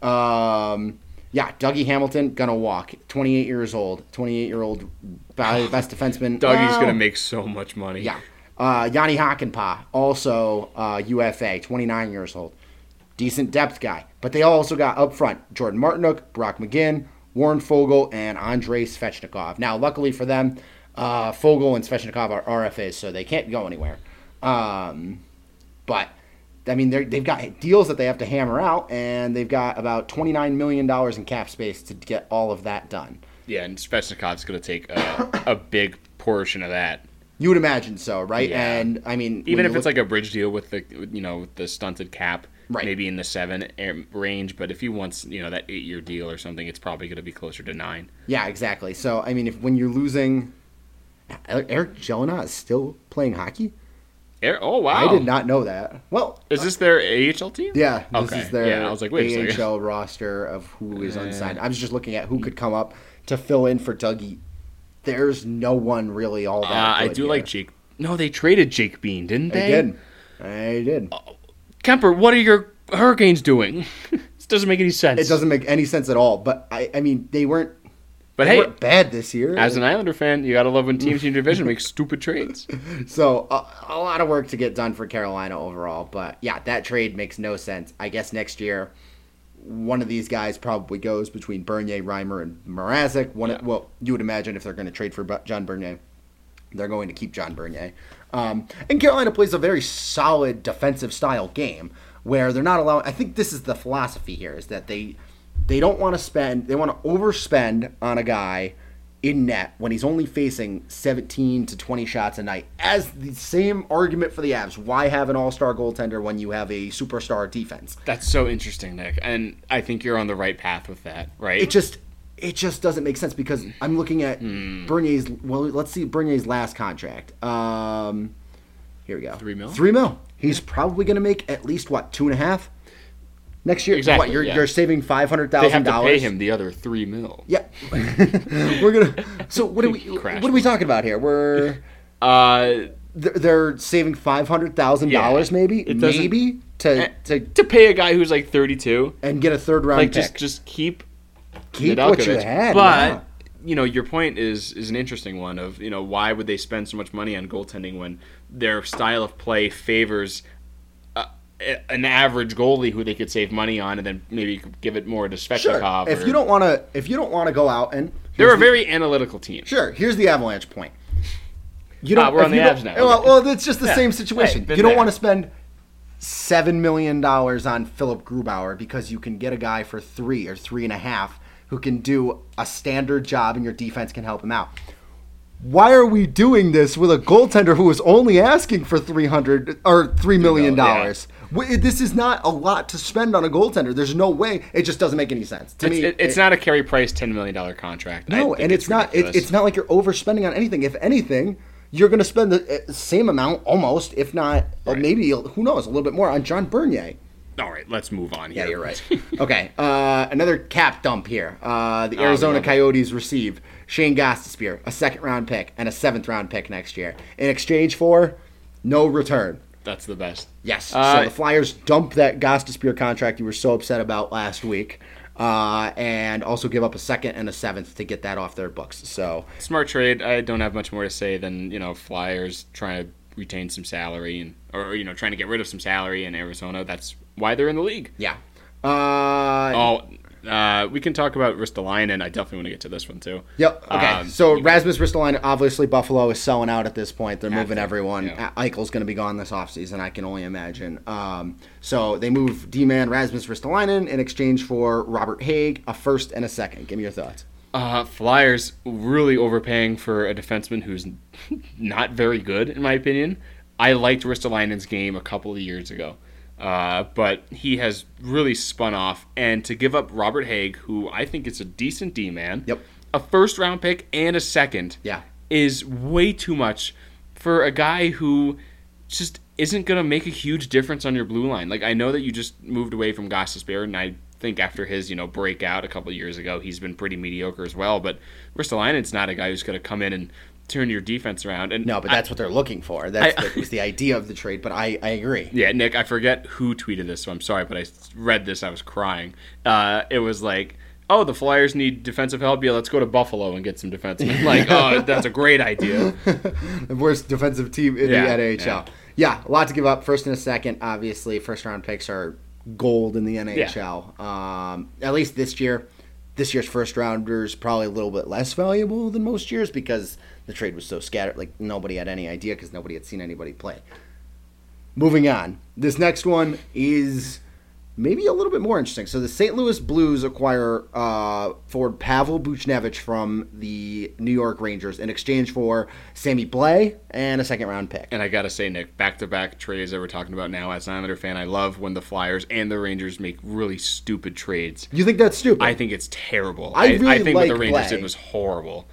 A: Um, yeah, Dougie Hamilton gonna walk. 28 years old. 28 year old best defenseman.
B: Dougie's gonna make so much money.
A: Yeah. Uh, Jani Hakanpaa, also uh, UFA, 29 years old. Decent depth guy. But they also got up front Jordan Martinook, Brock McGinn, Warren Foegele, and Andrei Svechnikov. Now, luckily for them, uh, Foegele and Svechnikov are RFAs, so they can't go anywhere. Um, but, I mean, they've got deals that they have to hammer out, and they've got about $29 million in cap space to get all of that done.
B: yeah, and Svechnikov's gonna take a, a big portion of that.
A: You would imagine so, right?
B: Yeah.
A: And, I mean,
B: Even if it's
A: look-
B: like a bridge deal with the you know with the stunted cap,
A: Right.
B: maybe in the seven eh, range. But if he wants you know that eight year deal or something, it's probably going to be closer to nine.
A: Yeah, exactly. So I mean, if when you're losing, Eric Gelinas is still playing hockey.
B: Air- oh wow!
A: I did not know that. Well,
B: Is this their AHL team?
A: yeah, this
B: Okay.
A: is their
B: Yeah, I was like, wait.
A: AHL roster of who is unsigned. [laughs] I was just looking at who could come up to fill in for Dougie. There's no one really all that.
B: Uh, I do
A: here.
B: like Jake. No, they traded Jake Bean, didn't
A: I
B: they?
A: did. I did.
B: Kemper, what are your Hurricanes doing? [laughs] this doesn't make any sense.
A: It doesn't make any sense at all. But I, I mean, they weren't.
B: But
A: they
B: hey,
A: weren't bad this year.
B: as an Islander fan, you gotta love when teams in your division make stupid trades. [laughs]
A: So a, a lot of work to get done for Carolina overall, but yeah, that trade makes no sense. I guess next year, one of these guys probably goes between Bernier, Reimer, and Mrazek. One,
B: Yeah.
A: well, you would imagine if they're going to trade for John Bernier, they're going to keep John Bernier. Um, and Carolina plays a very solid defensive style game where they're not allowing. I think this is the philosophy here: is that they they don't want to spend, they want to overspend on a guy in net when he's only facing 17 to 20 shots a night. As the same argument for the Avs, why have an all-star goaltender when you have a superstar defense?
B: That's so interesting, Nick, and I think you're on the right path with that, right?
A: It just it just doesn't make sense because I'm looking at
B: Hmm.
A: Bernier's. Well, let's see Bernier's last contract. Um, here we go.
B: Three mil?
A: Three mil. He's probably going to make at least what two and a half next year.
B: Exactly,
A: What you're
B: yeah.
A: you're saving five hundred thousand
B: have to
A: dollars.
B: pay him the other three mil.
A: Yeah, [laughs] we're gonna. So what are we? [laughs]
B: Crash
A: What are we talking about here? We're
B: Uh,
A: they're, saving five hundred thousand dollars, maybe, maybe to to
B: to pay a guy who's like 32,
A: and get a third round
B: like
A: pick.
B: just just keep
A: Keep what you had.
B: But
A: yeah.
B: you know, your point is is an interesting one. Of you know, why would they spend so much money on goaltending when their style of play favors an average goalie who they could save money on, and then maybe give it more to Svechnikov. Sure.
A: If
B: or-
A: you don't want to, if you don't want to go out and
B: they're a
A: the-
B: very analytical team.
A: Sure. Here's the Avalanche point. You
B: Ah, we're on the
A: don't-
B: Avs now.
A: Well,
B: Okay.
A: well, it's just the
B: Yeah.
A: same situation.
B: Hey,
A: you don't
B: there.
A: want to spend seven million dollars on Philipp Grubauer because you can get a guy for three or three and a half who can do a standard job and your defense can help him out. Why are we doing this with a goaltender who is only asking for three hundred or three million dollars? This is not a lot to spend on a goaltender. There's no way. It just doesn't make any sense to
B: It's,
A: me.
B: it- it's
A: it-
B: not a Carey Price ten million dollar contract.
A: No, and it's, not. It, it's not like you're overspending on anything. If anything, you're going to spend the uh, same amount, almost, if not,
B: Right.
A: maybe who knows, a little bit more on John Bernier.
B: All right, let's move on.
A: Yeah, you're right. [laughs] okay, uh, another cap dump here. Uh, the
B: Oh,
A: Arizona
B: it.
A: Coyotes receive Shane Gostisbehere, a second round pick, and a seventh round pick next year in exchange for no return.
B: That's the best.
A: Yes.
B: Uh,
A: so the Flyers dump that Gostisbehere contract you were so upset about last week, uh, and also give up a second and a seventh to get that off their books. So
B: Smart trade. I don't have much more to say than you know Flyers trying to retain some salary and or you know trying to get rid of some salary in Arizona. That's why they're in the league.
A: Yeah. Uh,
B: Oh, uh, we can talk about Ristolainen. I definitely want to get to this one too.
A: Yep. Okay.
B: Um,
A: so Rasmus Ristolainen, obviously Buffalo is selling out at this point. They're moving
B: to,
A: everyone.
B: yeah.
A: Eichel's going to be gone this offseason, I can only imagine. Um, so they move D-man Rasmus Ristolainen in exchange for Robert Hagg, a first and a second. Give me your thoughts.
B: Uh, Flyers really overpaying for a defenseman who's [laughs] not very good, in my opinion. I liked Ristolainen's game a couple of years ago, uh, but he has really spun off. And to give up Robert Hagg, who I think is a decent D man,
A: Yep.
B: a first round pick and a second,
A: Yeah.
B: is way too much for a guy who just isn't going to make a huge difference on your blue line. Like I know that you just moved away from Gostisbehere, and I think after his you know breakout a couple of years ago, he's been pretty mediocre as well. But Ristolainen's not a guy who's going to come in and turn your defense around. And
A: No, but
B: I-
A: that's what they're looking for. That's
B: I-
A: that was the idea of the trade. But I, I agree.
B: yeah, Nick, I forget who tweeted this, so I'm sorry, but I read this, I was crying. Uh, it was like, oh, the Flyers need defensive help. Yeah, let's go to Buffalo and get some defensemen. [laughs] Like, oh, that's a great idea. [laughs]
A: the worst defensive team in
B: Yeah,
A: the NHL. Yeah. a lot to give up. First and a second, obviously. First round picks are gold in the NHL. Um, at least this year. This year's first rounders probably a little bit less valuable than most years because the trade was so scattered. Like nobody had any idea because nobody had seen anybody play. Moving on. This next one is maybe a little bit more interesting. So the St. Louis Blues acquire uh, forward Pavel Buchnevich from the New York Rangers in exchange for Sammy Blais and a second round pick.
B: And I gotta say, Nick, back to back trades that we're talking about now. As an Islander fan, I love when the Flyers and the Rangers make really stupid trades.
A: You think that's stupid?
B: I think it's terrible.
A: I really
B: think what the Rangers
A: Blais.
B: did was horrible.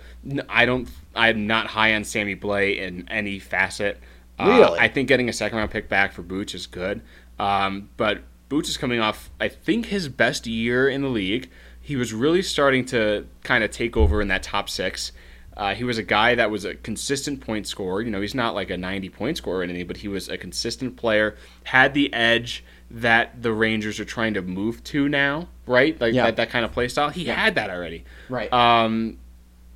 B: I don't. I'm not high on Sammy Blais in any facet. Uh,
A: Really?
B: I think getting a second round pick back for Booch is good. Um, but Booch is coming off, I think, his best year in the league. He was really starting to kind of take over in that top six. Uh, he was a guy that was a consistent point scorer. You know, he's not like a 90 point scorer or anything, but he was a consistent player. Had the edge that the Rangers are trying to move to now, right? Like
A: Yeah.
B: that, that kind of play style. He had that already.
A: right.
B: Um,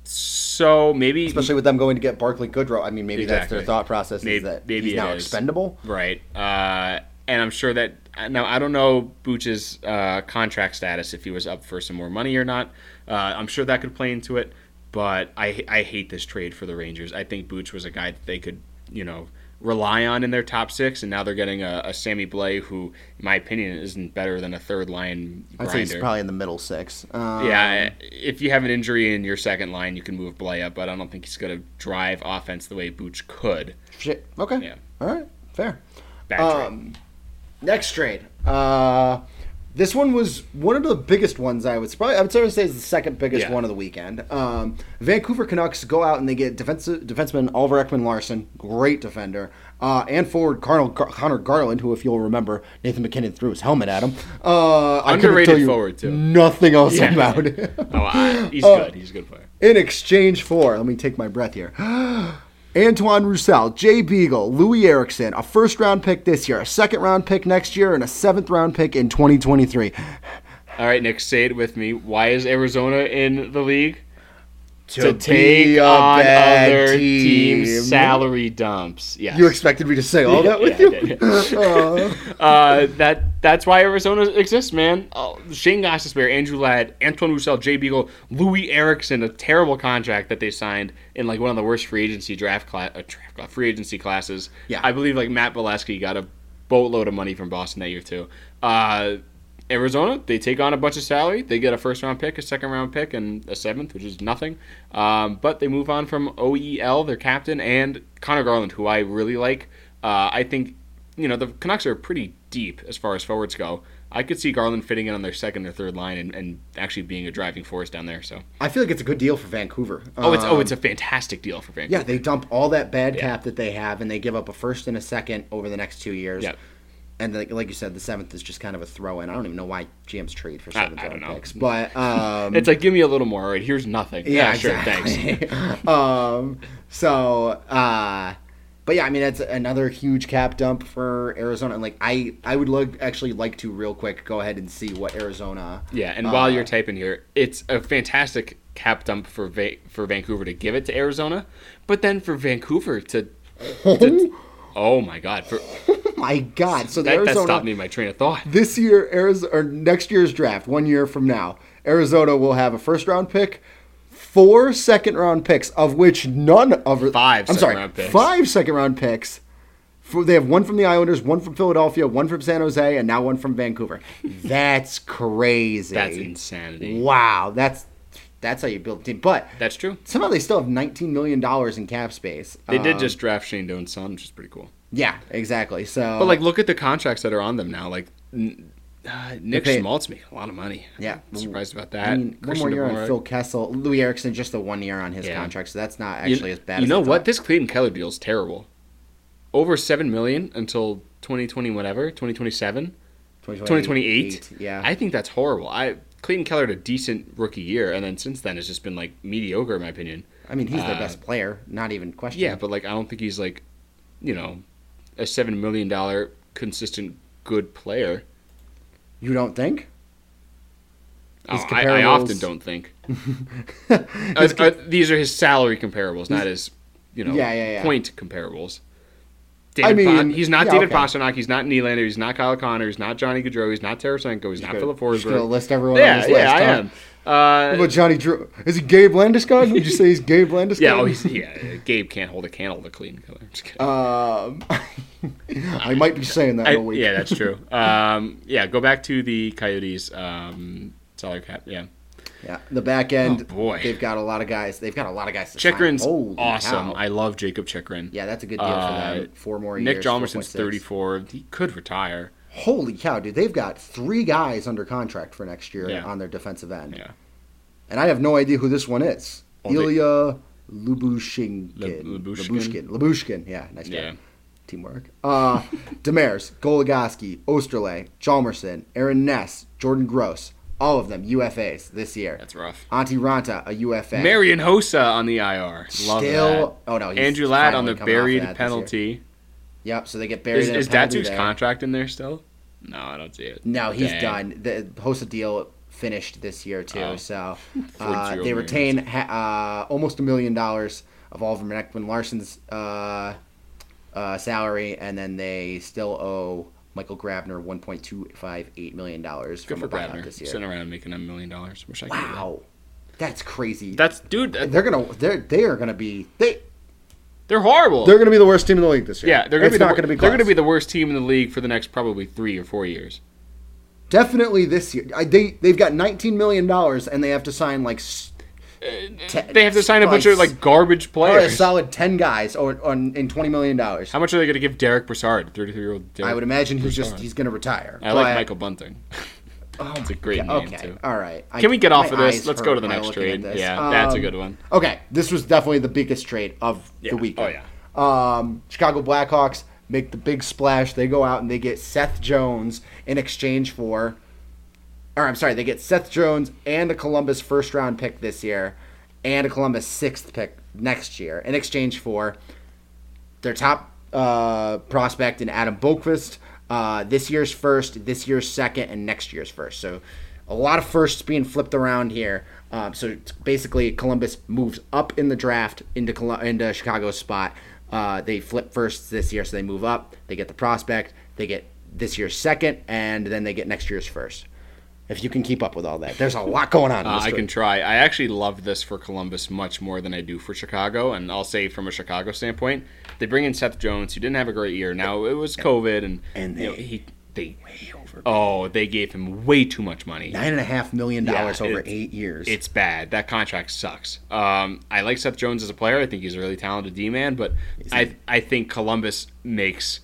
B: so maybe
A: Especially with them going to get Barclay Goodrow. I mean, maybe that's their thought process
B: Maybe-
A: is that
B: maybe
A: he's now
B: is.
A: expendable.
B: Right. Uh, and I'm sure that now I don't know Booch's uh, contract status if he was up for some more money or not. Uh, I'm sure that could play into it, but I I hate this trade for the Rangers. I think Booch was a guy that they could you know rely on in their top six, and now they're getting a, a Sammy Blais who, in my opinion, isn't better than a third line
A: I'd say he's probably in the middle six. Um,
B: Yeah, if you have an injury in your second line, you can move Blais up, but I don't think he's going to drive offense the way Booch could.
A: Shit. Okay.
B: Yeah.
A: All right. Fair.
B: Bad trade.
A: Um, next trade. Uh, this one was one of the biggest ones. I would probably I would sort say is the second biggest
B: Yeah.
A: one of the weekend. Um, Vancouver Canucks go out and they get defensive defenseman Oliver Ekman-Larsson, great defender, uh, and forward Connor, Connor Garland, who if you'll remember Nathan MacKinnon threw his helmet at him. Uh,
B: Underrated
A: tell you
B: forward, too.
A: Nothing else
B: Yeah.
A: about it. [laughs]
B: Oh, I, he's
A: Uh,
B: good. He's a good player.
A: in exchange for, let me take my breath here. [gasps] [laughs] Antoine Roussel, Jay Beagle, Loui Eriksson, a first round pick this year, a second round pick next year, and a seventh round pick in 2023.
B: All right, Nick, say it with me. Why is Arizona in the league?
A: To
B: take
A: be a
B: on other
A: team.
B: teams' salary dumps. Yes.
A: You expected me to say all that with [laughs]
B: Yeah,
A: you?
B: I did. [laughs]
A: Uh,
B: uh, that that's why Arizona exists, man. Oh, Shane Gostisbehere, Andrew Ladd, Antoine Roussel, Jay Beagle, Loui Eriksson, a terrible contract that they signed in like one of the worst free agency draft class, uh, draft class free agency classes.
A: Yeah.
B: I believe like Matt Beleskey got a boatload of money from Boston that year too. Uh, Arizona, they take on a bunch of salary. They get a first round pick, a second round pick, and a seventh, which is nothing. Um, but they move on from OEL, their captain, and Conor Garland, who I really like. Uh, I think, you know, the Canucks are pretty deep as far as forwards go. I could see Garland fitting in on their second or third line and, and actually being a driving force down there. So,
A: I feel like it's a good deal for Vancouver.
B: oh, it's oh,
A: Um,
B: it's a fantastic deal for Vancouver.
A: yeah. They dump all that bad
B: Yeah.
A: cap that they have, and they give up a first and a second over the next two years.
B: Yep.
A: And like, like you said, the seventh is just kind of a throw in. I don't even know why GMs trade for seventh
B: I
A: round
B: don't know.
A: picks, but [laughs] um,
B: It's like give me a little more. All right, here's nothing.
A: Yeah,
B: sure,
A: exactly.
B: thanks. [laughs]
A: um, so, uh, but yeah, I mean, that's another huge cap dump for Arizona. And like, I, I would look actually like to real quick go ahead and see what Arizona.
B: Yeah, and
A: uh,
B: while you're typing here, it's a fantastic cap dump for Va- for Vancouver to give it to Arizona, but then for Vancouver to, to [laughs] Oh my god! For, [laughs]
A: My God! So the
B: that, that stopped me in my train of thought.
A: this year, Arizona or next year's draft, one year from now, Arizona will have a first round pick, four second round picks, of which none of
B: Five
A: I'm sorry,
B: round picks.
A: five second round picks. For, they have one from the Islanders, one from Philadelphia, one from San Jose, and now one from Vancouver. [laughs] That's crazy.
B: That's insanity.
A: Wow, that's that's how you build a team. But
B: That's true.
A: somehow they still have 19 million dollars in cap space.
B: They did
A: Um,
B: just draft Shane Doan's son, which is pretty cool.
A: yeah, exactly. So,
B: But like, look at the contracts that are on them now. Like, n- uh, Nick
A: pay-
B: Schmaltz making a lot of money.
A: Yeah.
B: I'm surprised about that.
A: I mean, one more year on Phil Kessel, Loui Eriksson, just the one year on his
B: Yeah.
A: contract, so that's not
B: You-
A: actually as bad.
B: You
A: as
B: know what?
A: thought.
B: This Clayton Keller deal is terrible. Over seven million until 2020, whatever, 2027, 2028.
A: Yeah,
B: I think that's horrible. I Clayton Keller had a decent rookie year, and then since then it's just been like mediocre in my opinion.
A: I mean he's their
B: uh,
A: best player, not even question.
B: Yeah, but like I don't think he's like, you know, a seven million dollar consistent good player.
A: you don't think?
B: Oh, I, I often don't think. [laughs] Uh, uh, these are his salary comparables, not his, you know,
A: Yeah, yeah, yeah.
B: point comparables.
A: I mean,
B: Pon- he's not
A: yeah,
B: David
A: okay.
B: Pasternak. He's not Nylander. He's not Kyle Connor. He's not Johnny Gaudreau. He's not Tarasenko. He's not Filip
A: just gonna
B: Forsberg.
A: list everyone on
B: Yeah, yeah,
A: list.
B: I
A: huh?
B: am.
A: What
B: Uh,
A: about Johnny Drew? Is he Gabe Landeskog? Would you say he's Gabe Landeskog?
B: yeah, oh, he's, yeah. Gabe can't hold a candle to clean Keller. I'm just kidding.
A: Um, I might be saying that
B: I-
A: in a week.
B: yeah, that's true. Um, yeah, go back to the Coyotes um, salary cap. Yeah,
A: Yeah, the back end.
B: Oh, boy.
A: they've got a lot of guys. They've got a lot of guys. Chychrun's
B: awesome.
A: cow.
B: I love Jakob Chychrun.
A: yeah, that's a good deal for
B: Uh,
A: them. Four more
B: Nick
A: years.
B: Hjalmarsson's
A: 4.6.
B: 34. He could retire.
A: Holy cow, dude! They've got three guys under contract for next year
B: Yeah.
A: on their defensive end,
B: Yeah.
A: and I have no idea who this one is.
B: Oh, they-
A: Ilya Lubushkin.
B: Le-?
A: Lubushkin. Lubushkin. Yeah, nice job.
B: Yeah.
A: Teamwork. Uh, [laughs] Demers, Goligoski, Oesterle, Hjalmarsson, Aaron Ness, Jordan Gross, all of them UFAs this year.
B: That's rough.
A: Antti Raanta, a UFA.
B: Marian Hossa on the IR. Love
A: Still, oh no,
B: that. Andrew Ladd on the
A: coming off of
B: baried
A: that this year.
B: penalty.
A: Yep, so they get buried
B: Is,
A: in
B: is
A: Datsyuk's
B: contract in there still? No, I don't see it.
A: No, he's
B: Dang.
A: done. The Hossa deal finished this year too.
B: Oh.
A: So [laughs] uh, they retain ha- uh, almost a million dollars of Oliver Ekman-Larsson's uh, uh, salary, and then they still owe Michael Grabner one point two five eight million dollars
B: Good
A: from
B: for
A: a buyout
B: Grabner.
A: this year.
B: Sitting around making a million dollars. Wish I could. do that.
A: Wow, that's crazy.
B: That's dude. that-
A: they're gonna they're they are gonna be they
B: they're horrible.
A: they're gonna be the worst team in the league this year.
B: yeah, they're gonna
A: It's
B: be the,
A: not
B: wor-
A: gonna be
B: They're gonna be the worst team in the league for the next probably three or four years.
A: definitely this year. I, they they've got nineteen million dollars and they have to sign like. s- te-
B: They have to sign a bunch of like garbage
A: or a
B: players.
A: solid ten guys or on in twenty million dollars.
B: How much are they gonna give Derick Brassard, thirty-three year old?
A: I would imagine he's just he's gonna retire.
B: I like Michael Bunting. [laughs]
A: Oh
B: It's a great
A: God,
B: name,
A: okay,
B: too.
A: all right. I-
B: Can we get off of this? Let's go to the next trade. Yeah, that's a
A: Um,
B: good one.
A: Okay, this was definitely the biggest trade of
B: Yeah.
A: the weekend.
B: Oh,
A: Um, Chicago Blackhawks make the big splash. They go out and they get Seth Jones in exchange for, or I'm sorry, they get Seth Jones and a Columbus first round pick this year, and a Columbus sixth pick next year in exchange for their top uh, prospect in Adam Boqvist, uh, this year's first, this year's second, and next year's first. So a lot of firsts being flipped around here. Um, so basically, Columbus moves up in the draft into Col- into Chicago's spot. Uh, they flip firsts this year, so they move up. They get the prospect. They get this year's second, and then they get next year's first. If you can keep up with all that, there's a lot going on.
B: Uh, I can try. I actually love this for Columbus much more than I do for Chicago, and I'll say from a Chicago standpoint, they bring in Seth Jones, who didn't have a great year. Now it was COVID, and
A: And
B: you know,
A: they-
B: he they oh they gave him way too much money.
A: Nine and a half million dollars
B: Yeah,
A: over eight years.
B: It's bad. That contract sucks. Um, I like Seth Jones as a player. I think he's a really talented D man, but I I think Columbus makes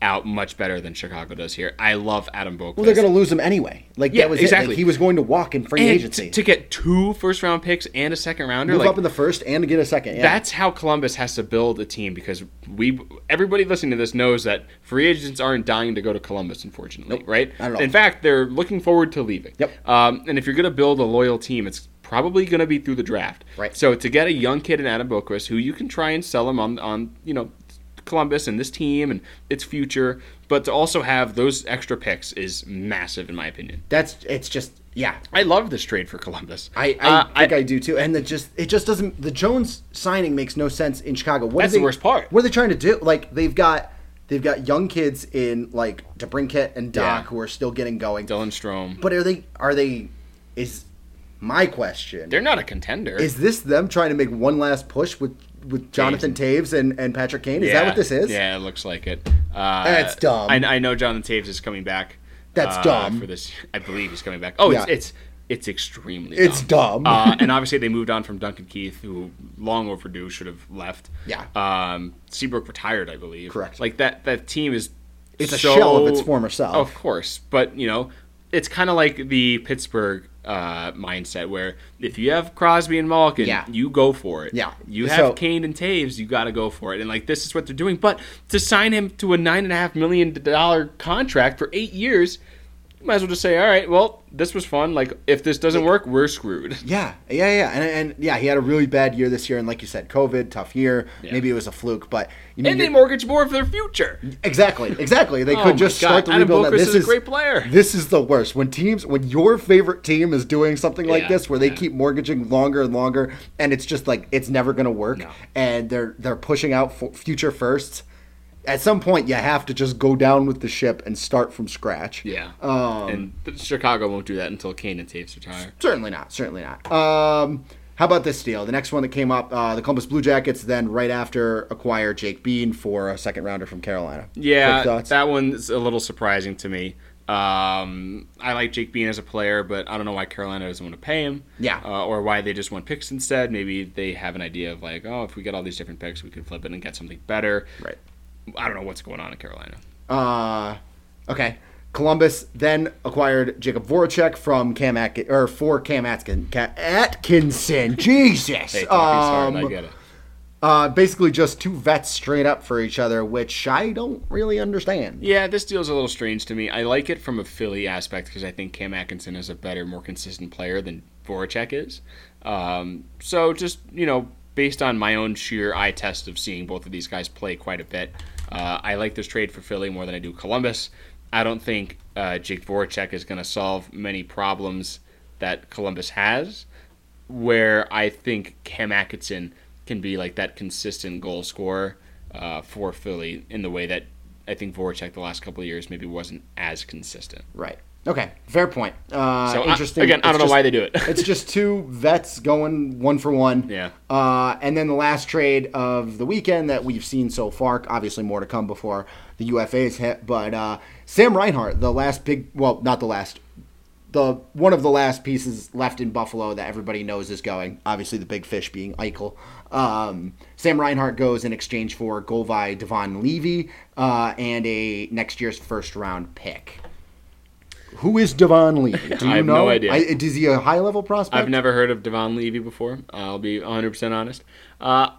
B: out much better than Chicago does here. I love Adam Boqvist.
A: well, they're going to lose him anyway. Like
B: Yeah,
A: that was
B: exactly.
A: It. Like, he was going to walk in free
B: and
A: agency.
B: to, to get two first round picks and a second rounder.
A: move
B: like,
A: up in the first and get a second. Yeah.
B: That's how Columbus has to build a team because we everybody listening to this knows that free agents aren't dying to go to Columbus, unfortunately,
A: Nope,
B: right?
A: not at all.
B: In fact, they're looking forward to leaving.
A: Yep.
B: Um, and if you're going to build a loyal team, it's probably going to be through the draft.
A: Right.
B: So to get a young kid in Adam Boqvist, who you can try and sell him on on you know Columbus and this team and its future, but to also have those extra picks is massive in my opinion.
A: That's it's just yeah.
B: I love this trade for Columbus.
A: I, I
B: Uh,
A: think I, do too, and it just it just doesn't. The Jones signing makes no sense in Chicago. What
B: That's the
A: they-
B: worst part.
A: What are they trying to do? Like they've got They've got young kids in like DeBrincat and Dach
B: Yeah.
A: who are still getting going.
B: Dylan Strome.
A: But are they? Are they? Is my question?
B: They're not a contender.
A: Is this them trying to make one last push with with Jonathan Toews and, and Patrick Kane? Is that what this is?
B: Yeah, it looks like it. Uh,
A: That's dumb.
B: I, I know Jonathan Toews is coming back.
A: That's
B: uh,
A: dumb.
B: for this. I believe he's coming back. Oh,
A: Yeah.
B: it's it's it's extremely.
A: It's dumb.
B: uh, [laughs] and obviously they moved on from Duncan Keith, who long overdue should have left.
A: Yeah.
B: Um, Seabrook retired, I believe.
A: Correct.
B: Like that. That team is.
A: It's a shell of its former self.
B: Of course, but you know, it's kind of like the Pittsburgh uh, mindset where if you have Crosby and Malkin,
A: Yeah.
B: you go for it.
A: Yeah.
B: You have
A: So-
B: Kane and Toews, you got to go for it. And like this is what they're doing. But to sign him to a nine and a half million dollar contract for eight years, you might as well just say, all right, well, this was fun. Like if this doesn't work, we're screwed. [laughs]
A: Yeah, yeah, yeah, and, and yeah, he had a really bad year this year, and like you said, COVID, tough year.
B: Yeah.
A: Maybe it was a fluke, but you mean
B: And they mortgage more for their future.
A: exactly, exactly. They [laughs]
B: Oh
A: could just
B: God,
A: start the
B: Adam
A: rebuild.
B: Boqvist
A: This
B: is a great player.
A: This is the worst when teams, when your favorite team is doing something like
B: Yeah,
A: this, where they
B: yeah.
A: keep mortgaging longer and longer, and it's just like it's never going to work,
B: No.
A: and they're they're pushing out future firsts. At some point, you have to just go down with the ship and start from scratch.
B: Yeah.
A: Um,
B: and Chicago won't do that until Kane and Toews retire.
A: Certainly not. Certainly not. Um, how about this deal? The next one that came up, uh, the Columbus Blue Jackets then right after acquire Jake Bean for a second rounder from Carolina.
B: Yeah, that one's a little surprising to me. Um, I like Jake Bean as a player, but I don't know why Carolina doesn't want to pay him.
A: Yeah.
B: Uh, or why they just want picks instead. Maybe they have an idea of like, oh, if we get all these different picks, we could flip it and get something better.
A: right.
B: I don't know what's going on in Carolina.
A: Uh, okay. Columbus then acquired Jakub Voracek from Cam Atkin, or for Cam Atkin, Atkinson. [laughs] Jesus.
B: Hey, hard, I
A: Um,
B: get it.
A: uh, basically just two vets straight up for each other, which I don't really understand.
B: Yeah, this deal's a little strange to me. I like it from a Philly aspect because I think Cam Atkinson is a better, more consistent player than Voracek is. Um, so just you know, based on my own sheer eye test of seeing both of these guys play quite a bit, uh, I like this trade for Philly more than I do Columbus. I don't think uh, Jake Voracek is going to solve many problems that Columbus has. Where I think Cam Atkinson can be like that consistent goal scorer uh, for Philly in the way that I think Voracek the last couple of years maybe wasn't as consistent.
A: Right. Okay. Fair point. Uh,
B: So I-
A: interesting.
B: again, I don't know
A: just-
B: why they do it.
A: it's just [laughs] two vets going one for one.
B: Yeah.
A: Uh, and then the last trade of the weekend that we've seen so far, obviously more to come before the UFAs hit, but uh, Sam Reinhart, the last big, well, not the last, the one of the last pieces left in Buffalo that everybody knows is going. Obviously, the big fish being Eichel. Um, Sam Reinhart goes in exchange for Golvi Devon Levi uh, and a next year's first round pick. Who is Devon Levi? [laughs] Do you
B: I have
A: know?
B: no idea.
A: I, is he a high level prospect?
B: I've never heard of Devon Levi before. I'll be 100% honest. Uh,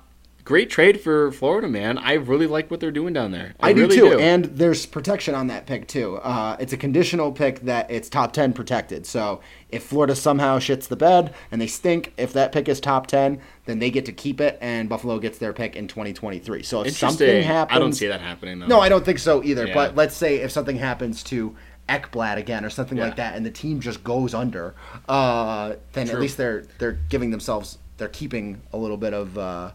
B: great trade for Florida, man. I really like what they're doing down there. I,
A: I do
B: really
A: too,
B: do.
A: and there's protection on that pick too. Uh, it's a conditional pick that it's top ten protected. So if Florida somehow shits the bed and they stink, if that pick is top ten, then they get to keep it, and Buffalo gets their pick in 2023. So if something happens,
B: I don't see that happening though.
A: No, I don't think so either.
B: Yeah.
A: But let's say if something happens to Ekblad again or something
B: Yeah.
A: like that, and the team just goes under, uh, then at least they're they're giving themselves they're keeping a little bit of uh,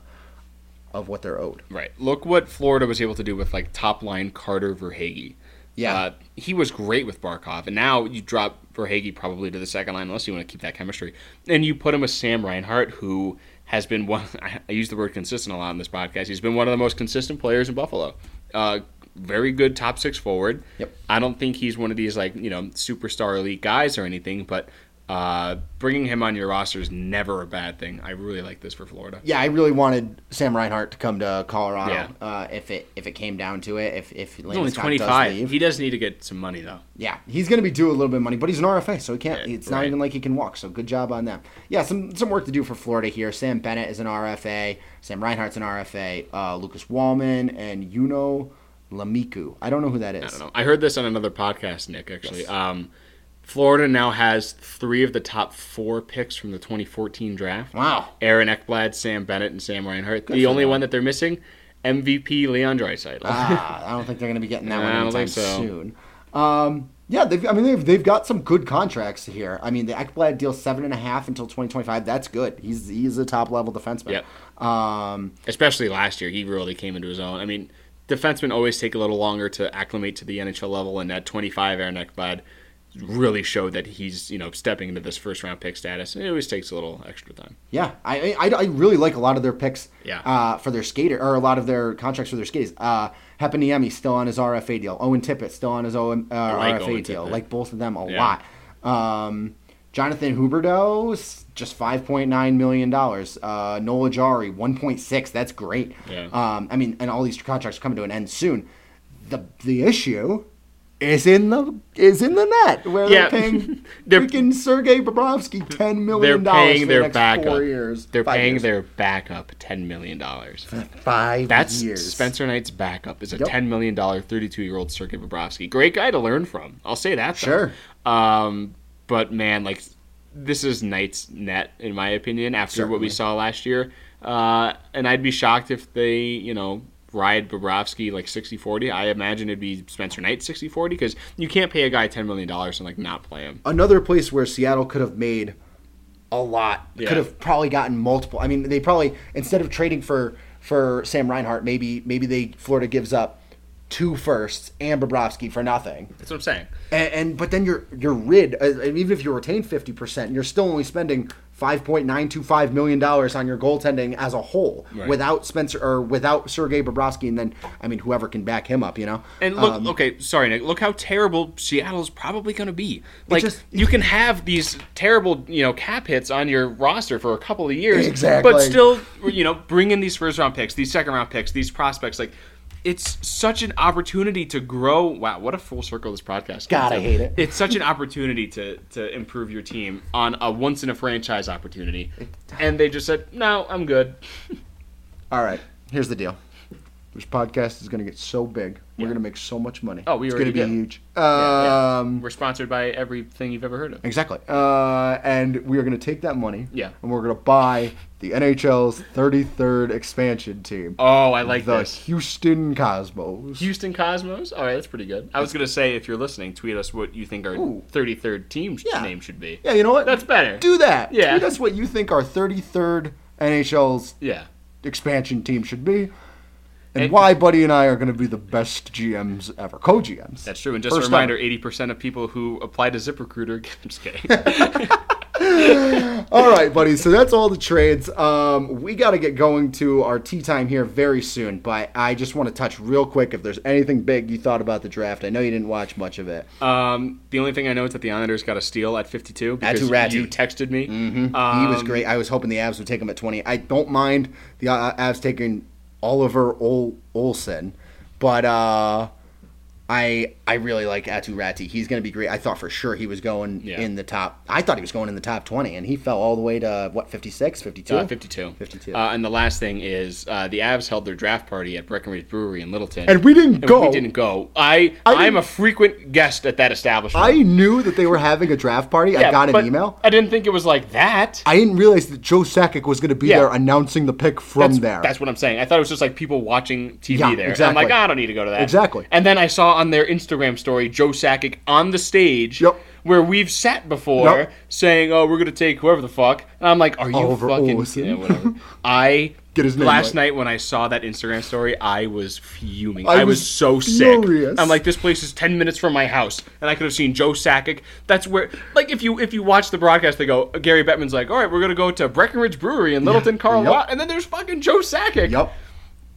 A: of what they're owed.
B: Right. Look what Florida was able to do with like top line Carter Verhaeghe.
A: Yeah.
B: Uh, he was great with Barkov, and now you drop Verhaeghe probably to the second line unless you want to keep that chemistry, and you put him with Sam Reinhart, who has been one. [laughs] I use the word consistent a lot in this podcast. He's been one of the most consistent players in Buffalo. Uh, very good top six forward.
A: Yep.
B: I don't think he's one of these like you know superstar elite guys or anything, but uh, bringing him on your roster is never a bad thing. I really like this for Florida.
A: Yeah, I really wanted Sam Reinhart to come to Colorado.
B: Yeah.
A: Uh, if it if it came down to it, if if
B: He's only twenty
A: does
B: He does need to get some money though.
A: yeah, he's going to be due a little bit of money, but he's an RFA, so he can't.
B: Yeah,
A: it's not
B: right.
A: even like he can walk. So good job on that. Yeah, some some work to do for Florida here. Sam Bennett is an RFA. Sam Reinhart's an RFA. Uh, Lucas Wallmark and Yuno Lamiku. I don't know who that is.
B: I don't know. I heard this on another podcast, Nick. Actually, um, Florida now has three of the top four picks from the 2014 draft.
A: Wow.
B: Aaron Ekblad, Sam Bennett, and Sam Reinhart. the only
A: them.
B: one that they're missing, MVP Leon Draisaitl.
A: ah, I don't think they're going to be getting that [laughs] one
B: I don't
A: anytime
B: think so.
A: soon. Um, yeah, they've, I mean they've they've got some good contracts here. I mean the Ekblad deal seven and a half until twenty twenty five. That's good. He's he's a top level defenseman.
B: Yep.
A: Um,
B: Especially last year, he really came into his own. I mean, defensemen always take a little longer to acclimate to the NHL level, and at 25, Aaron Ekblad really showed that he's you know stepping into this first round pick status. It always takes a little extra time.
A: Yeah, I, I, I really like a lot of their picks.
B: Yeah.
A: Uh, for their skater or a lot of their contracts for their skaters. Uh, Heponiemi still on his RFA deal. Owen Tippett still on his OM, uh,
B: like
A: RFA
B: Owen
A: deal.
B: Tippett.
A: Like both of them a
B: Yeah.
A: lot. Um, Jonathan Huberdeau just five point nine million dollars. Uh, Nola Jari one point six. That's great.
B: Yeah.
A: Um, I mean, and all these contracts are coming to an end soon. The the issue is in the is in the net where
B: Yeah.
A: they're paying [laughs]
B: They're-
A: freaking Sergei Bobrovsky ten million dollars
B: paying
A: for
B: their
A: the next
B: backup.
A: four years.
B: They're paying
A: years.
B: their backup ten million dollars.
A: five
B: That's
A: years.
B: Spencer Knight's backup is a
A: Yep.
B: ten million dollar, thirty two year old Sergei Bobrovsky. Great guy to learn from. I'll say that. though.
A: Sure.
B: Um, but man, like this is Knight's net in my opinion. After what we saw last year, uh, and I'd be shocked if they, you know. Ride Bobrovsky like 60-40. I imagine it'd be Spencer Knight 60-40 because you can't pay a guy $10 million and like not play him.
A: Another place where Seattle could have made a lot.
B: Yeah.
A: Could have probably gotten multiple. I mean, they probably instead of trading for for Sam Reinhart, maybe maybe they Florida gives up two firsts and Bobrovsky for nothing.
B: That's what I'm saying.
A: And, and but then you're you're rid. Uh, even if you retain fifty percent, you're still only spending five point nine two five million dollars on your goaltending as a whole
B: Right.
A: without Spencer or without Sergei Bobrovsky, and then I mean whoever can back him up, you know.
B: And look,
A: Um,
B: okay, sorry, Nick. Look how terrible Seattle's probably going to be. Like
A: just-
B: you can have these terrible, you know, cap hits on your roster for a couple of years,
A: Exactly.
B: but still, you know, bring in these first round picks, these second round picks, these prospects. Like, it's such an opportunity to grow. Wow, what a full circle this podcast.
A: God, I
B: to.
A: hate it.
B: It's such an opportunity to to improve your team on a once in a franchise opportunity, and they just said, "No, I'm good."
A: All right, here's the deal. This podcast is going to get so big. We're going to make so much money.
B: Oh, we
A: it's going to be
B: do.
A: huge. Um,
B: yeah. We're sponsored by everything you've ever heard of.
A: Exactly. Uh, and we are going to take that money.
B: Yeah.
A: And we're going to buy the NHL's 33rd expansion team.
B: Oh, I like
A: the
B: this.
A: Houston Cosmos.
B: Houston Cosmos. All right, that's pretty good. I was gonna say if you're listening, tweet us what you think our
A: Ooh.
B: 33rd team
A: Yeah.
B: name should be.
A: Yeah, you know what?
B: That's better.
A: Do that.
B: Yeah.
A: Tweet us what you think our 33rd NHL's
B: Yeah.
A: expansion team should be. And,
B: And-
A: why Buddy and I are going to be the best GMs ever, co-GMs.
B: That's true. And just
A: First
B: a reminder,
A: ever.
B: 80% of people who apply to ZipRecruiter. [laughs] I'm just kidding. [laughs]
A: all right, buddy. So that's all the trades. Um, we got to get going to our tea time here very soon. But I just want to touch real quick if there's anything big you thought about the draft. I know you didn't watch much of it.
B: um, the only thing I know is that the Islanders got a steal at 52 because you texted me.
A: he
B: Um,
A: was great. I was hoping the Avs would take him at 20. I don't mind the uh, Avs taking Oliver Ol- Olsen, but uh, I I really like Aatu Raty. He's going to be great. I thought for sure he was going
B: Yeah.
A: in the top. I thought he was going in the top 20, and he fell all the way to what 56, 52.
B: Uh, 52.
A: 52.
B: Uh, and the last thing is uh, the Avs held their draft party at Breckenridge Brewery in Littleton.
A: And we didn't
B: And
A: go.
B: We didn't go. I,
A: I
B: I'm a frequent guest at that establishment.
A: I knew that they were having a draft party. I got an email.
B: I didn't think it was like that.
A: I didn't realize that Joe Sakic was going to be
B: Yeah.
A: there announcing the pick from
B: that's,
A: there.
B: That's what I'm saying. I thought it was just like people watching TV
A: Yeah,
B: there. And I'm like, "Ah, I don't need to go to that.
A: Exactly.
B: And then I saw on their Instagram story Joe Sakic on the stage
A: Yep.
B: where we've sat before
A: Yep.
B: saying, "Oh, we're gonna take whoever the fuck." And I'm like, "Are you
A: Oliver
B: fucking
A: Olsen.
B: yeah, whatever?" [laughs] I
A: Get his name
B: last
A: right.
B: night when I saw that Instagram story, I was fuming.
A: I
B: I, was,
A: was
B: so sick. I'm like, this place is ten minutes from my house, and I could have seen Joe Sakic. That's where, like, if you if you watch the broadcast, they go, Gary Bettman's like, "All right, we're gonna go to Breckenridge Brewery in Littleton, Colorado,"
A: Yep.
B: and then there's fucking Joe Sakic.
A: Yep.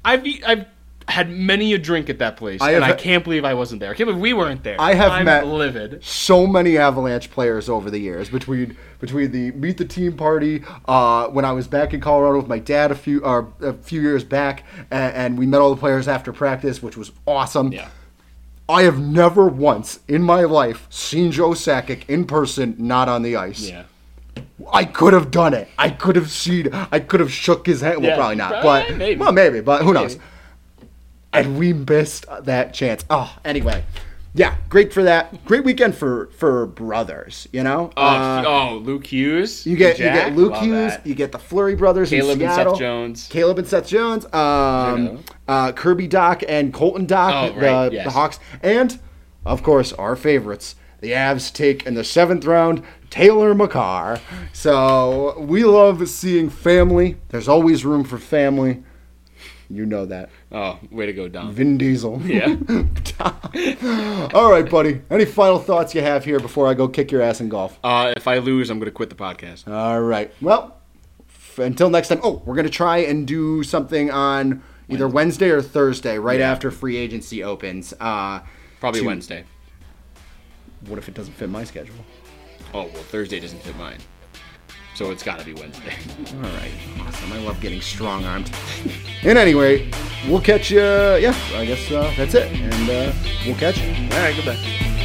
B: I've I've had many a drink at that place,
A: I
B: and I can't believe I wasn't there. I can't believe we weren't there.
A: I have
B: I'm
A: met-
B: livid.
A: so many Avalanche players over the years between between the meet the team party uh, when I was back in Colorado with my dad a few uh, a few years back, and, and we met all the players after practice, which was awesome.
B: Yeah.
A: I have never once in my life seen Joe Sakic in person, not on the ice.
B: Yeah.
A: I could have done it. I could have seen. I could have shook his hand. Well,
B: Yeah,
A: probably not,
B: probably,
A: but
B: maybe.
A: well, maybe, but who knows? And we missed that chance. Oh, anyway, yeah, great for that. Great weekend for for brothers. You know,
B: Oh,
A: Uh,
B: oh, Luke Hughes.
A: you get you get Luke
B: love
A: Hughes,
B: that.
A: you get the Flurry brothers
B: Caleb and Seth Jones.
A: Caleb and Seth Jones, um, uh, Kirby Dach and Colton Dach,
B: Oh, right,
A: the,
B: yes.
A: the Hawks, and of course our favorites. The Avs take in the seventh round Taylor Makar. So we love seeing family. There's always room for family. You know that.
B: Oh, way to go, Dom.
A: Vin Diesel. [laughs]
B: Yeah. [laughs]
A: All right, buddy. Any final thoughts you have here before I go kick your ass in golf?
B: Uh, if I lose, I'm going to quit the podcast.
A: All right. Well, f- until next time. Oh, we're going to try and do something on either Wednesday or Thursday, right
B: Yeah.
A: after free agency opens. Uh,
B: Probably
A: to-
B: Wednesday.
A: What if it doesn't fit my schedule?
B: Oh, well, Thursday doesn't fit mine. So it's got to be Wednesday. [laughs]
A: All right. Awesome. I love getting strong armed. and [laughs] anyway, we'll catch you. Yeah, I guess uh, that's it. And uh, we'll catch you.
B: All right, goodbye.